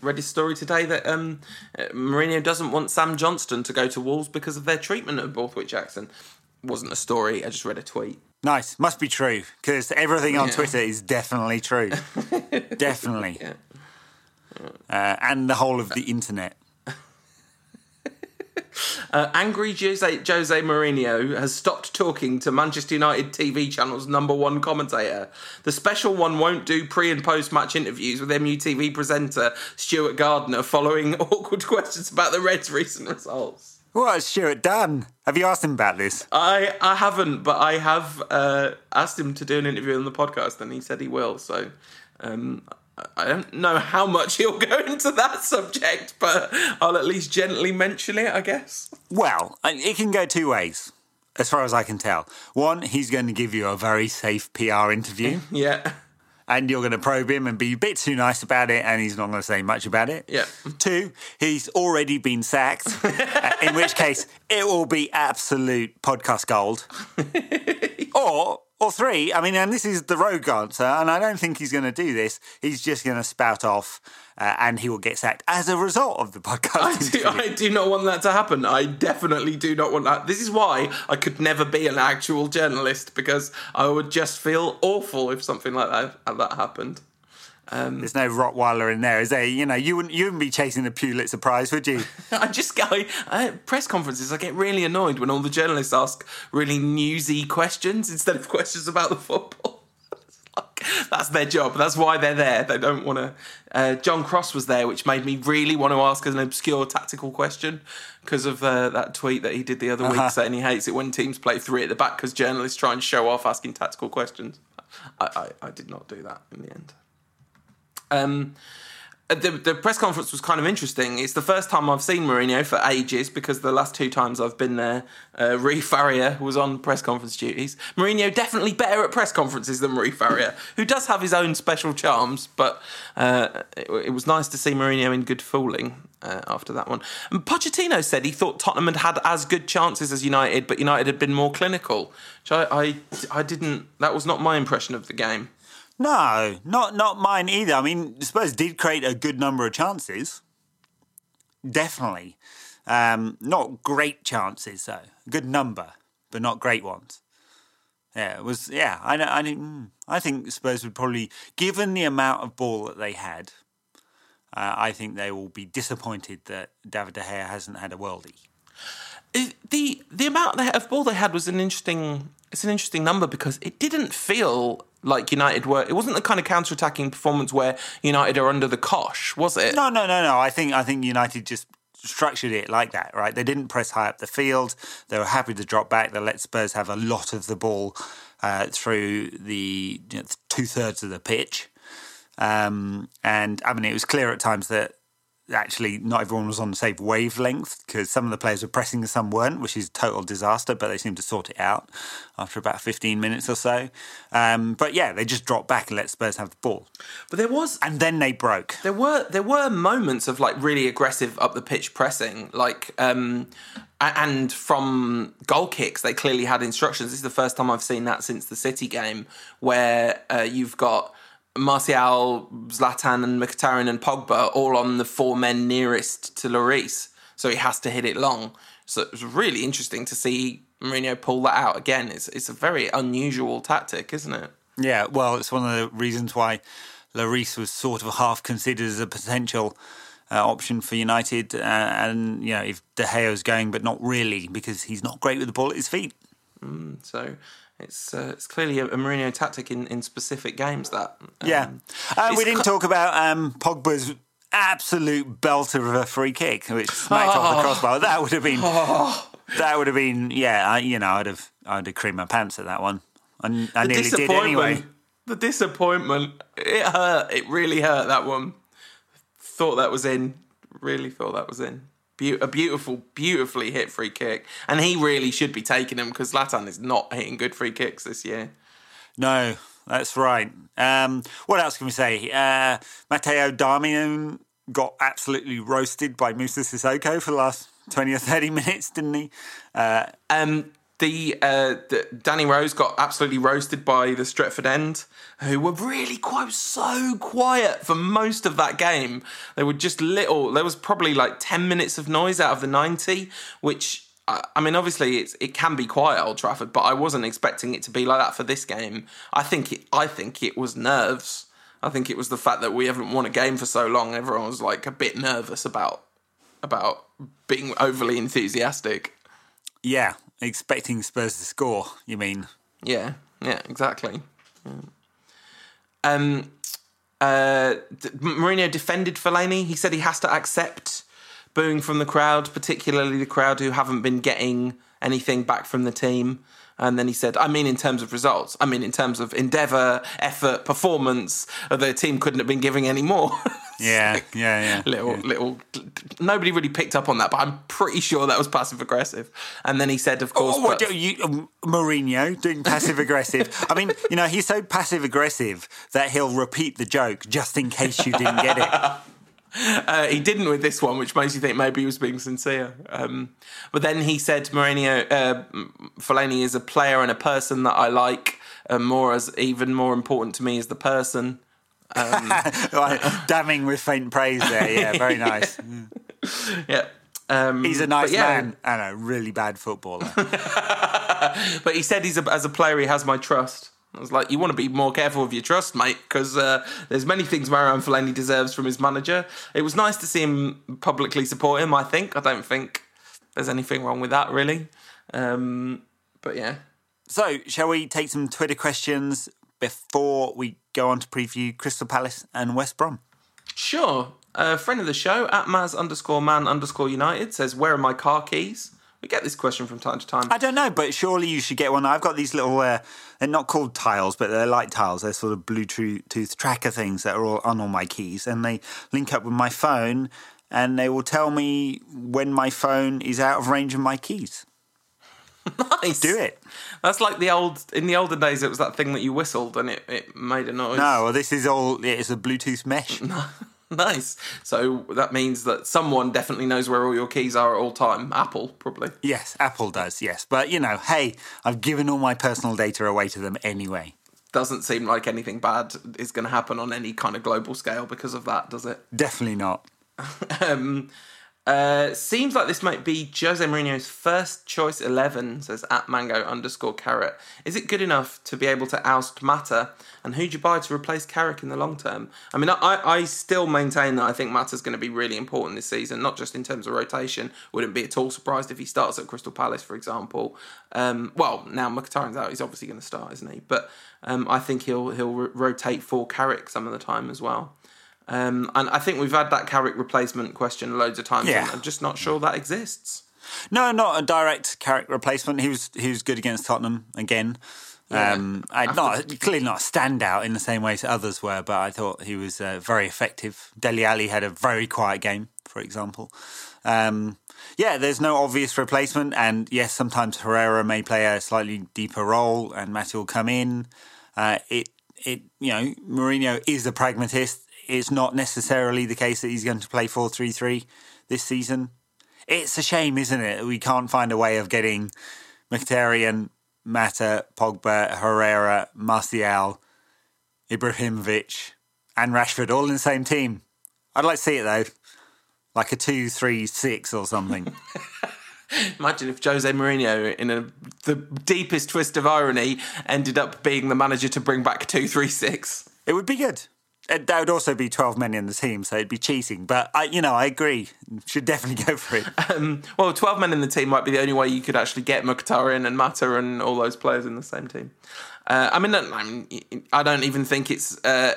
read his story today that um, uh, Mourinho doesn't want Sam Johnstone to go to Wolves because of their treatment of Borthwick Jackson. Wasn't a story. I just read a tweet. Nice. Must be true because everything on Yeah. Twitter is definitely true. (laughs) definitely. Yeah. Uh, and the whole of the internet. (laughs) Uh, angry Jose, Jose Mourinho has stopped talking to Manchester United TV channel's number one commentator. The special one won't do pre and post match interviews with MUTV presenter Stewart Gardner following (laughs) awkward questions about the Reds' recent results. What has Stuart done? Have you asked him about this? I, I haven't, but I have uh, asked him to do an interview on the podcast, and he said he will. So um, I- don't know how much (laughs) he'll go into that subject, but I'll at least gently mention it, I guess. Well, it can go two ways, as far as I can tell. One, he's going to give you a very safe PR interview, (laughs) Yeah. and you're going to probe him and be a bit too nice about it, and he's not going to say much about it. Yeah. Two, he's already been sacked, (laughs) in which case it will be absolute podcast gold. or, or three, I mean, and this is the rogue answer, and I don't think he's going to do this. He's just going to spout off, uh, and he will get sacked as a result of the podcast. (laughs) I do. I do not want that to happen. I definitely do not want that. This is why I could never be an actual journalist because I would just feel awful if something like that that happened. There's no Rottweiler in there, is there? You know, you wouldn't you wouldn't be chasing the Pulitzer Prize, would you? (laughs) I just go I, I, press conferences. I get really annoyed when all the journalists ask really newsy questions instead of questions about the football. (laughs) Like, That's their job. That's why they're there. They don't want to. Uh, John Cross was there, which made me really want to ask an obscure tactical question because of uh, that tweet that he did the other week saying he hates it when teams play three at the back because journalists try and show off asking tactical questions. I, I, I did not do that in the end. Um, the, the press conference was kind of interesting. It's the first time I've seen Mourinho for ages because the last two times I've been there, uh, Rui Faria was on press conference duties. Mourinho definitely better at press conferences than Rui Faria, who does have his own special charms, but uh, it, it was nice to see Mourinho in good fooling uh, after that one. And Pochettino said he thought Tottenham had had as good chances as United, but United had been more clinical, which I, I, I didn't, that was not my impression of the game. No, not not mine either. I mean, Spurs did create a good number of chances. Definitely. Um, not great chances though. Good number, but not great ones. Yeah, it was. Yeah, I know. I, think- mm, I think Spurs would probably, given the amount of ball that they had, uh, I think they will be disappointed that David De Gea hasn't had a worldie. The the amount of ball they had was an interesting it's an interesting number because it didn't feel like United were it wasn't the kind of counter attacking performance where United are under the cosh, was it? No, no, no, no. I think I think United just structured it like that, right? They didn't press high up the field. They were happy to drop back. They let Spurs have a lot of the ball uh, through the you know, two thirds of the pitch. Um, and I mean, it was clear at times that actually not everyone was on the same wavelength because some of the players were pressing and some weren't, which is a total disaster. But they seemed to sort it out after about 15 minutes or so. Um, but yeah, they just dropped back and let Spurs have the ball, But there was and then they broke. there were there were moments of like really aggressive up the pitch pressing, like um, and from goal kicks they clearly had instructions. This is the first time I've seen that since the City game, where uh, you've got Martial, Zlatan, and Mkhitaryan and Pogba all on the four men nearest to Lloris, so he has to hit it long. So it was really interesting to see Mourinho pull that out again. It's it's a very unusual tactic, isn't it? Yeah, well, it's one of the reasons why Lloris was sort of half considered as a potential uh, option for United, uh, and you know if De Gea's going, but not really because he's not great with the ball at his feet. So it's uh, it's clearly a, a Mourinho tactic in, in specific games. That um, Yeah, uh, we didn't talk about um, Pogba's absolute belter of a free kick, which smacked off the crossbar. That would have been (laughs) that would have been yeah. I, you know, I'd have I'd have creamed my pants at that one. I, I nearly did anyway. The disappointment. It hurt. It really hurt. That one. Thought that was in. Really thought that was in. Beau- a beautiful, beautifully hit free kick, and he really should be taking them because Zlatan is not hitting good free kicks this year. No, that's right. Um, what else can we say? Uh, Matteo Darmian got absolutely roasted by Moussa Sissoko for the last 20 or 30 (laughs) minutes, didn't he? Uh, Um, the, uh, the Danny Rose got absolutely roasted by the Stretford End, who were really quite so quiet for most of that game. They were just little. There was probably like ten minutes of noise out of the ninety, which I I mean, obviously it can be quiet Old Trafford, but I wasn't expecting it to be like that for this game. I think it, I think it was nerves. I think it was the fact that we haven't won a game for so long. Everyone was like a bit nervous about about being overly enthusiastic. yeah, expecting Spurs to score, you mean? Yeah, yeah, exactly. Yeah. Um, uh, Mourinho defended Fellaini. He said he has to accept booing from the crowd, particularly the crowd who haven't been getting anything back from the team. And then he said, I mean, in terms of results, I mean, in terms of endeavour, effort, performance, the team couldn't have been giving any more. (laughs) Yeah, yeah, yeah. little, little. Nobody really picked up on that, but I'm pretty sure that was passive aggressive. And then he said, of course, Oh, what, but- you, um, Mourinho doing passive aggressive. I mean, you know, he's so passive aggressive that he'll repeat the joke just in case you didn't get it. (laughs) (laughs) Uh, he didn't with this one, which makes you think maybe he was being sincere. Um, but then he said Mourinho, uh, Fellaini is a player and a person that I like. Uh, more as even more important to me is the person. (laughs) Right, damning with faint praise there. Yeah, (laughs) very nice. Yeah. Um, He's a nice yeah, man and a really bad footballer. But he said he's a, as a player he has my trust. I was like, you want to be more careful with your trust, mate, because uh, there's many things Marouane Fellaini deserves from his manager. It was nice to see him publicly support him. I think. I don't think there's anything wrong with that, really. Um, but yeah, So, shall we take some Twitter questions before we go on to preview Crystal Palace and West Brom? Sure. A friend of the show, at Maz underscore man underscore United, says, Where are my car keys? We get this question from time to time. I don't know, but surely you should get one. I've got these little, uh, they're not called tiles, but they're like tiles. They're sort of Bluetooth tracker things that are all on all my keys, and they link up with my phone, and they will tell me when my phone is out of range of my keys. (laughs) nice. Do it. That's like the old, in the olden days, it was that thing that you whistled and it, it made a noise. No, well, this is all, it's a Bluetooth mesh. (laughs) (laughs) Nice. So that means that someone definitely knows where all your keys are at all time. Apple, probably. Yes, Apple does, yes. But, you know, hey, I've given all my personal data away to them anyway. Doesn't seem like anything bad is going to happen on any kind of global scale because of that, does it? Definitely not. (laughs) Um, Uh, seems like this might be Jose Mourinho's first choice 11, says at mango underscore carrot. Is it good enough to be able to oust Mata? And who'd you buy to replace Carrick in the long term? I mean, I, I still maintain that I think Mata's going to be really important this season, not just in terms of rotation. Wouldn't be at all surprised if he starts at Crystal Palace, for example. Um, well, now Mkhitaryan's out, he's obviously going to start, isn't he? But um, I think he'll he'll rotate for Carrick some of the time as well. Um, and I think we've had that Carrick replacement question loads of times. Yeah. I'm just not sure that exists. No, not a direct Carrick replacement. He was he was good against Tottenham again. Yeah. Um, I, not clearly not a standout in the same way as others were, but I thought he was uh, very effective. Dele Alli had a very quiet game, for example. Um, yeah, there's no obvious replacement, and yes, sometimes Herrera may play a slightly deeper role, and Mata will come in. Uh, it it you know Mourinho is a pragmatist. It's not necessarily the case that he's going to play four three three this season. It's a shame, isn't it? We can't find a way of getting Mkhitaryan, Mata, Pogba, Herrera, Martial, Ibrahimovic, and Rashford all in the same team. I'd like to see it though, like a two-three-six or something. (laughs) Imagine if Jose Mourinho, in a, the deepest twist of irony, ended up being the manager to bring back 236. it would be good. And That would also be twelve men in the team, so it'd be cheating. But I, you know, I agree. Should definitely (laughs) go for it. Um, well, 12 men in the team might be the only way you could actually get Mkhitaryan and Mata and all those players in the same team. Uh, I mean, I mean, I don't even think it's uh,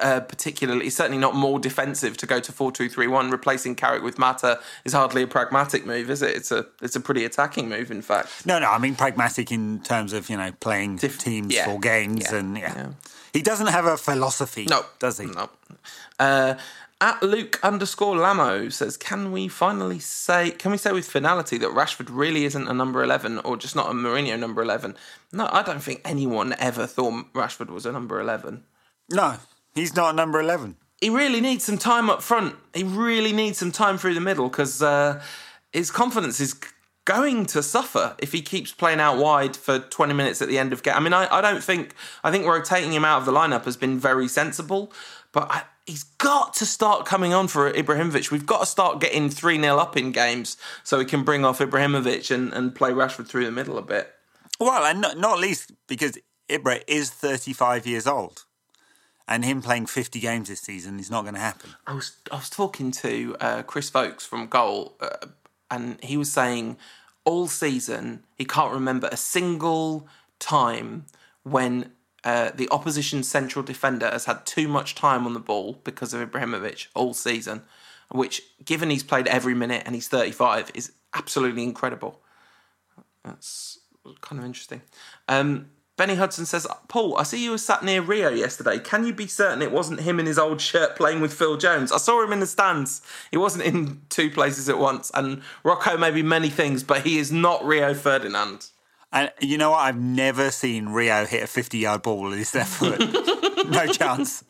uh, particularly, certainly not more defensive to go to 4 2 3 1. Replacing Carrick with Mata is hardly a pragmatic move, is it? It's a, it's a pretty attacking move, in fact. No, no, I mean pragmatic in terms of you know playing Dif- teams yeah, for games yeah, and yeah. yeah. He doesn't have a philosophy, No. does he? No. Uh, at Luke underscore Lamo says, "Can we finally say? Can we say with finality that Rashford really isn't a number eleven, or just not a Mourinho number eleven? No, I don't think anyone ever thought Rashford was a number eleven. No, he's not a number eleven. He really needs some time up front. He really needs some time through the middle because uh, his confidence is going to suffer if he keeps playing out wide for 20 minutes at the end of game. I mean, I, I don't think I think rotating him out of the lineup has been very sensible, but I, he's got to start coming on for Ibrahimovic. We've got to start getting 3 0 up in games so we can bring off Ibrahimovic and, and play Rashford through the middle a bit. Well, and not, not least because Ibra is thirty-five years old, and him playing fifty games this season is not going to happen. I was I was talking to uh, Chris Folks from Goal, uh, and he was saying all season he can't remember a single time when uh, the opposition central defender has had too much time on the ball because of Ibrahimovic all season, which, given he's played every minute and he's 35, is absolutely incredible. That's kind of interesting. Um, Benny Hudson says, Paul, I see you were sat near Rio yesterday. Can you be certain it wasn't him in his old shirt playing with Phil Jones? I saw him in the stands. He wasn't in two places at once. And Rocco may be many things, but he is not Rio Ferdinand. And you know what? I've never seen Rio hit a fifty-yard ball with his left foot. (laughs) no chance.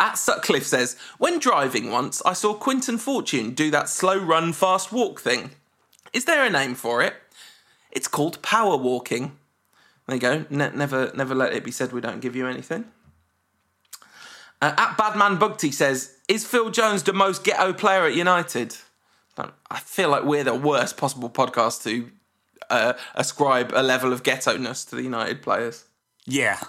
At Sutcliffe says, when driving once, I saw Quinton Fortune do that slow run, fast walk thing. Is there a name for it? It's called power walking. There you go. Ne- never, never let it be said we don't give you anything. Uh, at Badman Bugty says, is Phil Jones the most ghetto player at United? I feel like we're the worst possible podcast to uh, ascribe a level of ghetto-ness to the United players. Yeah,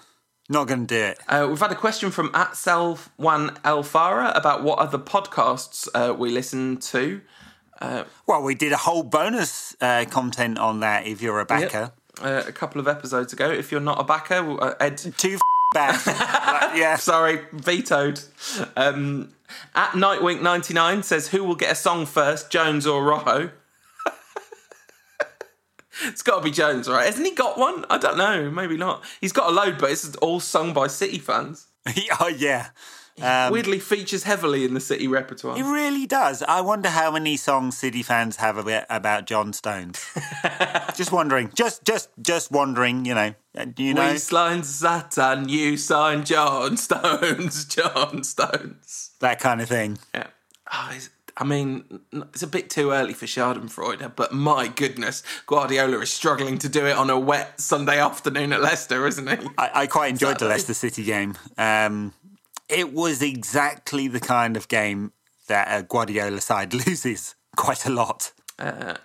not going to do it. Uh, we've had a question from at Self1 Elfara about what other podcasts uh, we listen to. Well, we did a whole bonus uh, content on that. If you're a backer, Uh, a couple of episodes ago. If you're not a backer, well, uh, Ed. (laughs) two f-. (laughs) Like, yeah, Sorry, vetoed. Um, at Nightwink99 says, Who will get a song first, Jones or Rojo? (laughs) it's got to be Jones, right? Hasn't he got one? I don't know. Maybe not. He's got a load, but it's all sung by City fans. oh yeah. Um, Weirdly features heavily in the City repertoire. It really does. I wonder how many songs City fans have about, John Stones. (laughs) just wondering. Just, just, just wondering. You know. Uh, You know. We signed Satan, you signed John Stones, (laughs) John Stones. that kind of thing. Yeah. Oh, I mean, it's a bit too early for Schadenfreude, but my goodness, Guardiola is struggling to do it on a wet Sunday afternoon at Leicester, isn't he? I, I quite enjoyed the Leicester City game. Um, It was exactly the kind of game that a Guardiola side (laughs) loses quite a lot. Uh,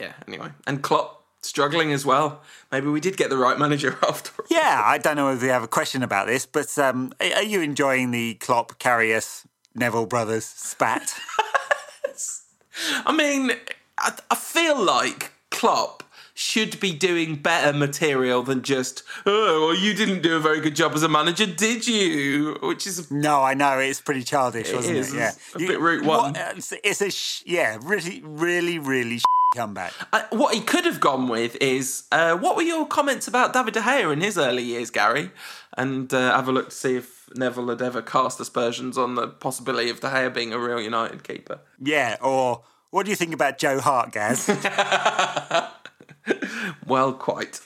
yeah. Anyway, and Klopp struggling as well. Maybe we did get the right manager (laughs) after. all. Yeah, I don't know if we have a question about this, but um, are are you enjoying the Klopp, Carragher, Neville brothers spat? (laughs) I mean, I, I feel like Klopp should be doing better material than just, oh, well, you didn't do a very good job as a manager, did you? Which is no, I know it's pretty childish, wasn't is. it? Yeah, It's a bit route what- one. uh, It's, it's a sh- yeah, really, really, really sh- comeback. Uh, what he could have gone with is uh, what were your comments about David De Gea in his early years, Gary? And uh, have a look to see if Neville had ever cast aspersions on the possibility of De Gea being a real United keeper. Yeah, or what do you think about Joe Hart, Gaz? (laughs) (laughs) Well, quite.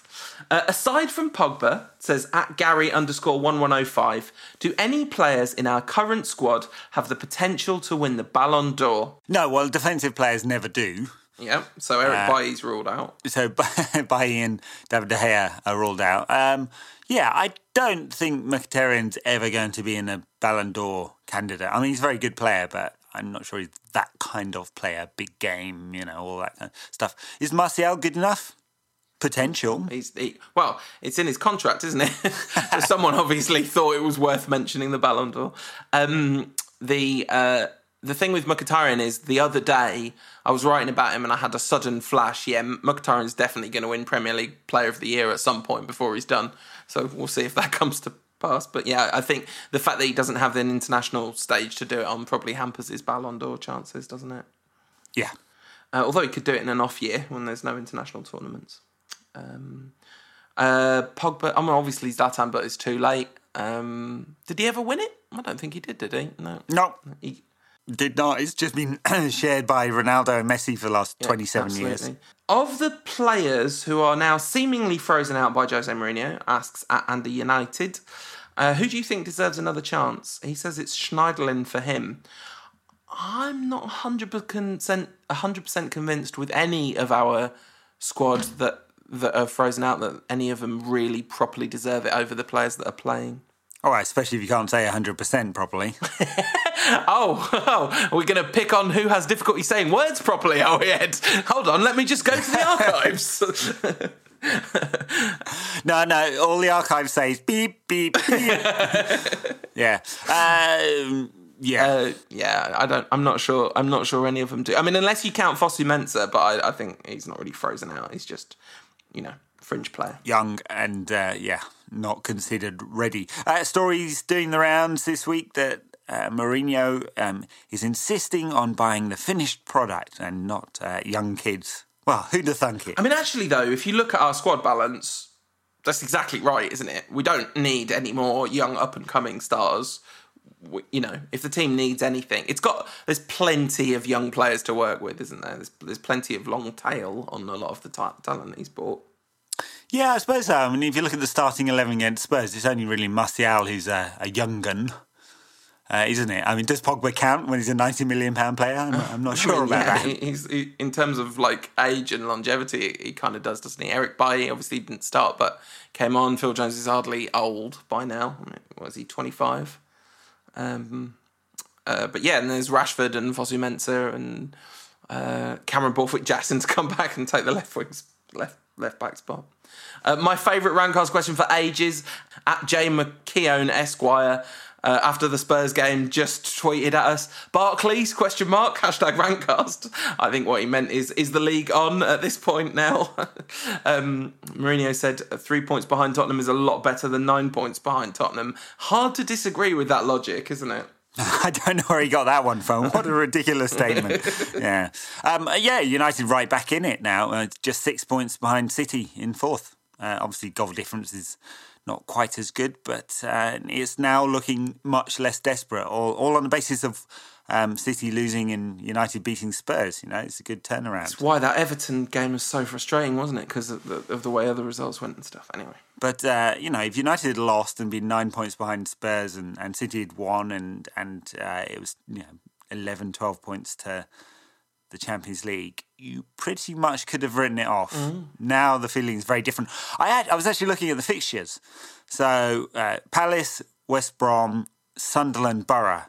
Uh, aside from Pogba, says at Gary underscore 1105, do any players in our current squad have the potential to win the Ballon d'Or? no, well, defensive players never do. Yeah, so Eric Uh, Bailly's ruled out. So (laughs) Bailly and David De Gea are ruled out. Um, yeah, I don't think Mkhitaryan's ever going to be in a Ballon d'Or candidate. I mean, he's a very good player, but I'm not sure he's that kind of player. Big game, you know, all that kind of stuff. Is Martial good enough? Potential. He's he, well, it's in his contract, isn't it? (laughs) so someone obviously thought it was worth mentioning the Ballon d'Or. Um, the uh, the thing with Mkhitaryan is the other day I was writing about him and I had a sudden flash. Yeah, Mkhitaryan's definitely going to win Premier League Player of the Year at some point before he's done. So we'll see if that (laughs) comes to pass. But yeah, I think the fact that he doesn't have an international stage to do it on probably hampers his Ballon d'Or chances, doesn't it? Yeah. Uh, although he could do it in an off year when there's no international tournaments. Um, uh, Pogba, I mean, obviously Zlatan, but it's too late. Um, did he ever win it? I don't think he did. Did he? No. No, He, did not. It's just been (clears throat) shared by Ronaldo and Messi for the last 27 years. Of the players who are now seemingly frozen out by Jose Mourinho, asks at Andy United, uh, who do you think deserves another chance? He says it's Schneiderlin for him. I'm not 100% 100% convinced with any of our squad that that are frozen out that any of them really properly deserve it over the players that are playing. All right, especially if you can't say 100% properly. (laughs) Oh, oh we're going to pick on who has difficulty saying words properly, are we, Ed? Hold on, let me just go to the (laughs) archives. (laughs) No, no. All the archives say is beep, beep, beep. (laughs) yeah. Um, yeah. Uh, yeah, I don't. I'm not sure. I'm not sure any of them do. I mean, unless you count Fosu Mensah, but I, I think he's not really frozen out. He's just, you know, fringe player. Young and, uh, yeah, not considered ready. Uh, stories doing the rounds this week that uh, Mourinho um, is insisting on buying the finished product and not uh, young kids. Well, who'd have thunk it? I mean, actually, though, if you look at our squad balance, that's exactly right, isn't it? We don't need any more young up and coming stars. We, you know, if the team needs anything, it's got. There's plenty of young players to work with, isn't there? There's, there's plenty of long tail on a lot of the ta- talent he's bought. Yeah, I suppose so. I mean, if you look at the starting 11 against Spurs, it's only really Martial who's a, a young gun, uh, isn't it? I mean, does Pogba count when he's a 90 million pound player? I'm not, I'm not (laughs) sure about yeah, that. he's he, in terms of like age and longevity, he, kind of does, doesn't he? Eric Bailly obviously didn't start, but came on. Phil Jones is hardly old by now. Was he twenty five? Um, uh, but yeah, and there's Rashford and Fosu Mensah and uh, Cameron Borthwick Jackson (laughs) to come back and take the left wing left left back spot. Uh, my favourite Rantcast question for ages at J McKeown Esquire. Uh, after the Spurs game, just tweeted at us Barclays question mark (laughs) hashtag Rantcast. I think what he meant is is the league on at this point now. (laughs) um, Mourinho said three points behind Tottenham is a lot better than nine points behind Tottenham. Hard to disagree with that logic, isn't it? (laughs) I don't know where he got that one from. What a ridiculous statement. yeah. Um, yeah, United right back in it now, uh, just six points behind City in fourth. Uh, obviously, goal difference is not quite as good, but uh, it's now looking much less desperate, all, all on the basis of um, City losing and United beating Spurs. You know, it's a good turnaround. That's why that Everton game was so frustrating, wasn't it? Because of the, of the way other results went and stuff. Anyway. But uh, you know, if United had lost and been nine points behind Spurs, and, and City had won, and and uh, it was you know 11, 12 points to the Champions League, you pretty much could have written it off. Now the feeling is very different. I had, I was actually looking at the fixtures. So uh, Palace, West Brom, Sunderland, Borough.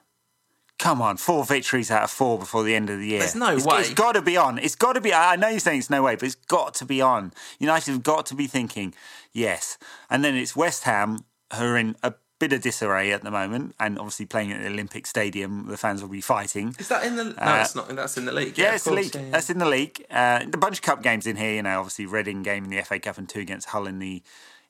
Come on, four victories out of four before the end of the year. There's no it's, way. It's got to be on. It's got to be. I know you're saying it's no way, but it's got to be on. United have got to be thinking yes. And then it's West Ham who are in a bit of disarray at the moment, and obviously playing at the Olympic Stadium, the fans will be fighting. Is that in the? No, Uh, it's not. That's in the league. Yeah, of it's the league. yeah, yeah. That's in the league. Uh, a bunch of cup games in here. You know, obviously Reading game in the FA Cup and two against Hull in the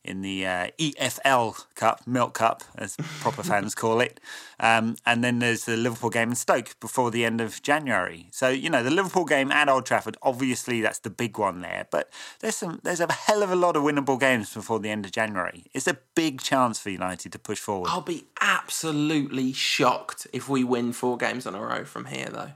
in the uh, EFL Cup, Milk Cup, as proper fans (laughs) call it. Um, and then there's the Liverpool game in Stoke before the end of January. So you know, the Liverpool game at Old Trafford. Obviously, that's the big one there. But there's some. There's a hell of a lot of winnable games before the end of January. It's a big chance for United to push forward. I'll be absolutely shocked if we win four games in a row from here, though.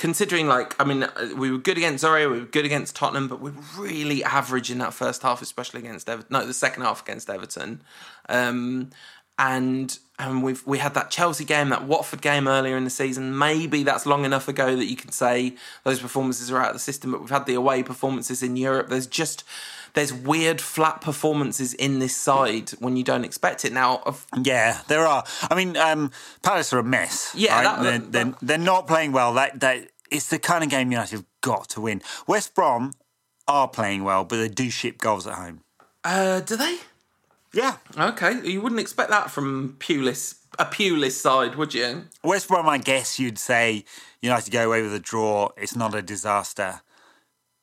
Considering, like, I mean, uh, we were good against Zorya, we were good against Tottenham, but we were really average in that first half, especially against Everton. No, the second half against Everton. Um, and and we've we had that Chelsea game, that Watford game earlier in the season. Maybe that's long enough ago that you can say those performances are out of the system. But we've had the away performances in Europe. There's just there's weird flat performances in this side when you don't expect it. Now, Yeah, there are. I mean, um, Palace are a mess. Yeah, right? that- they're, that- they're, they're not playing well. That that it's the kind of game United have got to win. West Brom are playing well, but they do ship goals at home. uh, do they? Yeah, Okay, you wouldn't expect that from Pulis, a Pulis side, would you? West Brom. I guess you'd say United go away with a draw. It's not a disaster.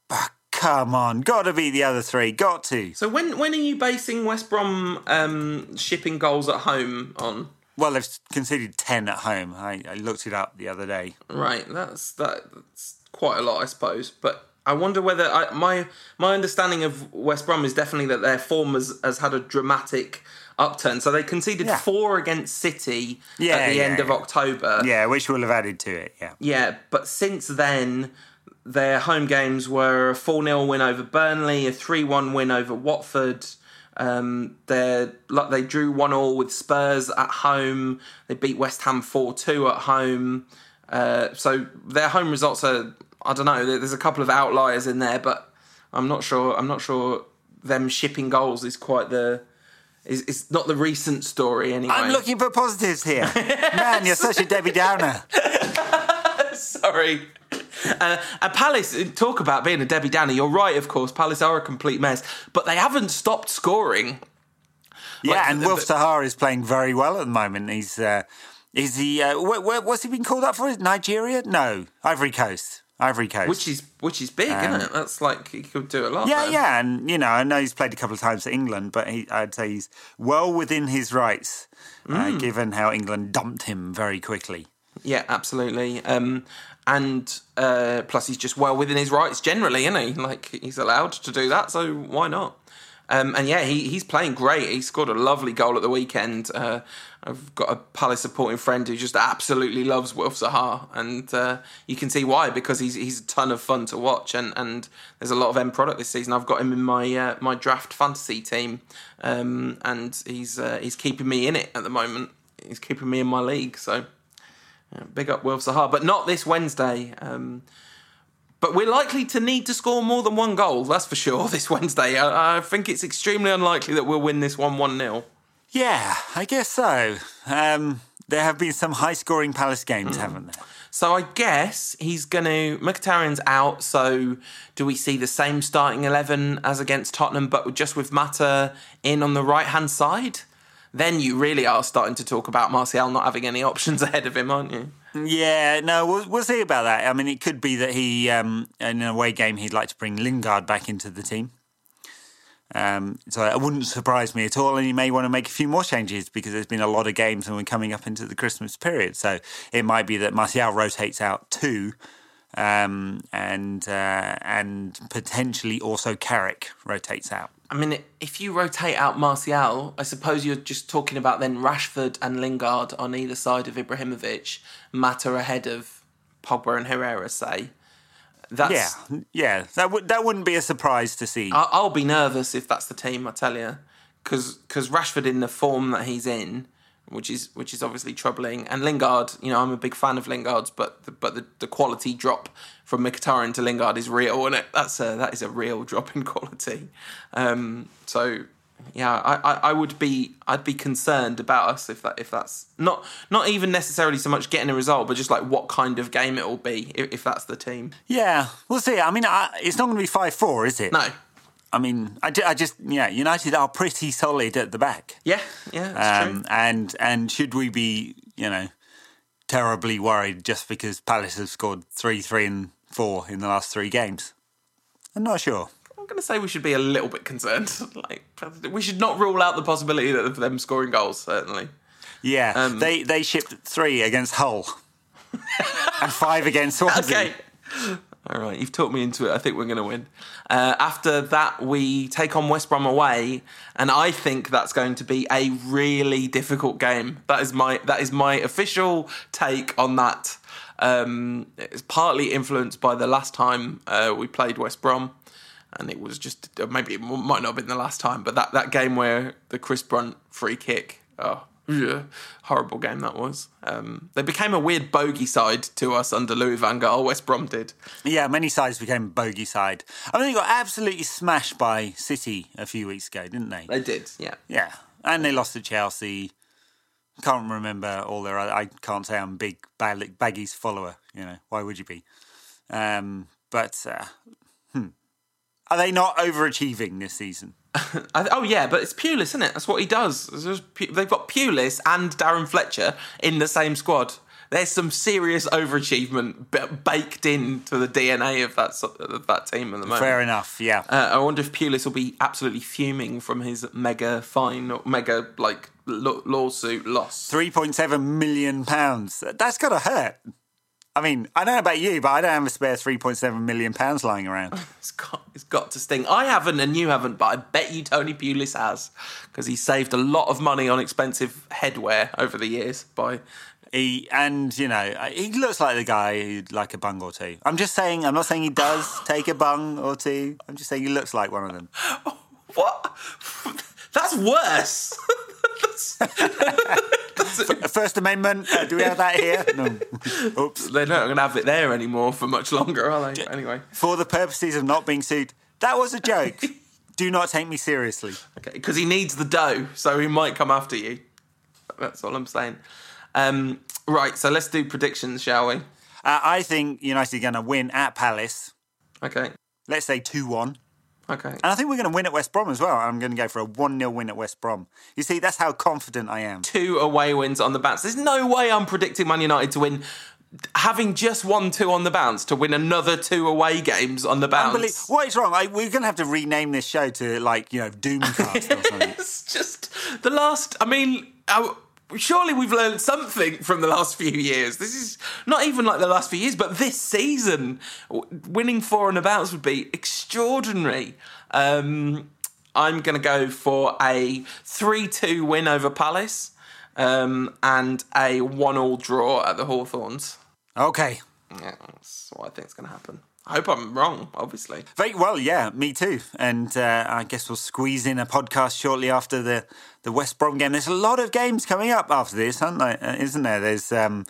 But come on, got to beat the other three. Got to. So when when are you basing West Brom um, shipping goals at home on? Well, they've conceded ten at home. I, I looked it up the other day. Right, that's that, that's quite a lot, I suppose. But I wonder whether I, my my understanding of West Brom is definitely that their form has, has had a dramatic upturn. So they conceded Yeah. four against City Yeah, at the yeah, end of. October. Yeah, which will have added to it. Yeah. Yeah, but since then, their home games were a 4 0 win over Burnley, a 3 1 win over Watford. Um, they like they drew 1 all with Spurs at home. They beat West Ham 4 2 at home. Uh, so their home results are, I don't know, there's a couple of outliers in there, but I'm not sure. I'm not sure them shipping goals is quite the. Is, it's not the recent story anyway. I'm looking for positives here. (laughs) Man, you're such a Debbie Downer. (laughs) Sorry. (laughs) Uh, and Palace, talk about being a Debbie Downer. You're right, of course. Palace are a complete mess, but they haven't stopped scoring. Yeah, Like, and Wilf Zaha is playing very well at the moment. He's uh, is he? Uh, wh- wh- what's he been called up for? Nigeria? No, Ivory Coast. Ivory Coast. Which is which is big, isn't it? That's like he could do a lot. Um, yeah, there. yeah, and you know, I know he's played a couple of times for England, but he, I'd say he's well within his rights, uh, Mm. given how England dumped him very quickly. yeah, absolutely. Um, and uh, plus, he's just well within his rights generally, isn't he? Like he's allowed to do that, so why not? Um, and yeah, he, he's playing great. He scored a lovely goal at the weekend. Uh, I've got a Palace supporting friend who just absolutely loves Wilf Zaha, and uh, you can see why because he's he's a ton of fun to watch, and, and there's a lot of end product this season. I've got him in my uh, my draft fantasy team, um, and he's uh, he's keeping me in it at the moment. He's keeping me in my league, so big up Wilf Zaha, but not this Wednesday. Um, but we're likely to need to score more than one goal, that's for sure, (laughs) this Wednesday. I, I think it's extremely unlikely that we'll win this one 1 0. Yeah, I guess so. Um, there have been some high-scoring Palace games, haven't there? So I guess he's going to. Mkhitaryan's out, so do we see the same starting 11 as against Tottenham, but just with Mata in on the right hand side? Then you really are starting to talk about Martial not having any options (laughs) ahead of him, aren't you? Yeah, no, we'll, we'll see about that. I mean, it could be that he, um, in an away game, he'd like to bring Lingard back into the team. Um, so it wouldn't surprise me at all, and he may want to make a few more changes because there's been a lot of games and we're coming up into the Christmas period. So it might be that Martial rotates out too, um, and uh, and potentially also Carrick rotates out. I mean, if you rotate out Martial, I suppose you're just talking about then Rashford and Lingard on either side of Ibrahimovic, Mata ahead of Pogba and Herrera, say. That's, Yeah, yeah, that would that wouldn't be a surprise to see. I- I'll be nervous if that's the team. I tell you, because Rashford in the form that he's in, which is which is obviously troubling, and Lingard. You know, I'm a big fan of Lingard's, but the, but the, the quality drop from Mkhitaryan to Lingard is real, and it that's a that is a real drop in quality. Um, so yeah, I, I, I would be I'd be concerned about us if that if that's not not even necessarily so much getting a result, but just like what kind of game it will be if, if that's the team. Yeah, we'll see. I mean, I, it's not going to be five four, is it? No. I mean, I, I just yeah, United are pretty solid at the back. Yeah, yeah, that's Um, true. and and should we be you know terribly worried just because Palace have scored three, three, and four in the last three games? I'm not sure. I'm going to say we should be a little bit concerned. (laughs) Like we should not rule out the possibility of them scoring goals. Certainly. Yeah, Um, they they shipped three against Hull (laughs) and five against Swansea. Okay. All right, you've talked me into it. I think we're going to win. Uh, after that, we take on West Brom away, and I think that's going to be a really difficult game. That is my that is my official take on that. Um, it's partly influenced by the last time uh, we played West Brom, and it was just maybe it might not have been the last time, but that, that game where the Chris Brunt free kick. Oh, yeah, horrible game that was. Um, they became a weird bogey side to us under Louis Van Gaal. West Brom did. Yeah, many sides became bogey side. I mean, they got absolutely smashed by City a few weeks ago, didn't they? They did, yeah. Yeah, and they lost to Chelsea. Can't remember all their. I can't say I'm big Bag- Baggies follower. You know why would you be? Um, but uh, hmm. are they not overachieving this season? (laughs) Oh yeah, but it's Pulis, isn't it? That's what he does. Pu- They've got Pulis and Darren Fletcher in the same squad. There's some serious overachievement b- baked into the DNA of that so- of that team at the moment. Fair enough. Yeah. Uh, I wonder if Pulis will be absolutely fuming from his mega fine, mega like law- lawsuit loss. Three point seven million pounds. That's gotta hurt. I mean, I don't know about you, but I don't have a spare three point seven million pounds lying around. (laughs) It's got, it's got to sting. I haven't and you haven't, but I bet you Tony Pulis has because he saved a lot of money on expensive headwear over the years by He and you know uh, he looks like the guy who'd like a bung or two. I'm just saying. I'm not saying he does (gasps) take a bung or two. I'm just saying he looks like one of them. (laughs) What? That's worse. First Amendment. Uh, do we have that here? No. (laughs) Oops. They're not going to have it there anymore for much longer, are they? Anyway, For the purposes of not being sued, that was a joke. (laughs) do not take me seriously. okay, because he needs the dough, so he might come after you. That's all I'm saying. Um, right, so let's do predictions, shall we? Uh, I think United are going to win at Palace. Okay, Let's say two one. Okay. And I think we're going to win at West Brom as well. I'm going to go for a 1 0 win at West Brom. You see, that's how confident I am. Two away wins on the bounce. There's no way I'm predicting Man United to win. Having just won two on the bounce to win another two away games on the bounce. Unbelie- What is wrong? I, we're going to have to rename this show to, like, you know, Doomcast or something. (laughs) It's just the last. I mean, uh, surely we've learned something from the last few years. This is not even like the last few years, but this season, winning four and abouts would be extraordinary. Um, I'm going to go for a three-two win over Palace. Um, and a one-all draw at the Hawthorns. Okay. Yeah, that's what I think is going to happen. I hope I'm wrong, obviously. Very well, yeah, me too. And uh, I guess we'll squeeze in a podcast shortly after the, the West Brom game. There's a lot of games coming up after this, aren't there? Uh, Isn't there? There's um,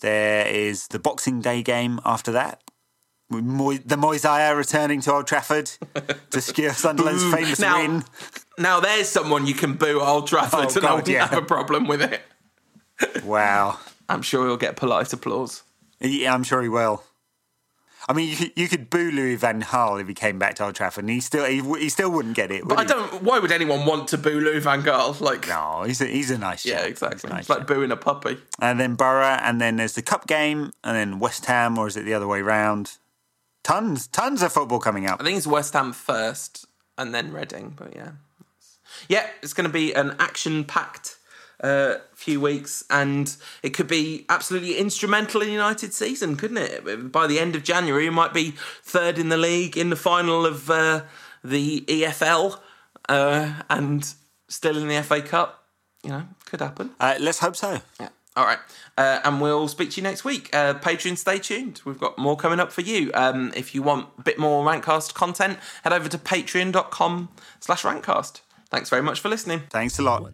there is the Boxing Day game after that. Moy- the Moyesiah returning to Old Trafford to secure (laughs) Sunderland's famous now- win. Now there's someone you can boo at Old Trafford Oh, and I wouldn't yeah. have a problem with it. Wow. (laughs) I'm sure he'll get polite applause. Yeah, I'm sure he will. I mean, you could, you could boo Louis Van Gaal if he came back to Old Trafford, and he still he, he still wouldn't get it. Would But I he? don't. Why would anyone want to boo Lou Van Gaal? (laughs) Like, No, he's a, he's a nice guy. yeah, chap. Exactly. nice it's like chap. booing a puppy. and then Borough, and then there's the cup game, and then West Ham, or is it the other way round? Tons, tons of football coming up. I think it's West Ham first and then Reading. But yeah, yeah, it's going to be an action-packed uh, few weeks, and it could be absolutely instrumental in United's season, couldn't it? By the end of January, it might be third in the league, in the final of uh, the EFL, uh, and still in the FA Cup. You know, could happen. Uh, let's hope so. Yeah. All right. Uh, and we'll speak to you next week. Uh, Patreon, stay tuned. We've got more coming up for you. Um, if you want a bit more Rantcast content, head over to patreon.com slash Rantcast. Thanks very much for listening. Thanks a lot.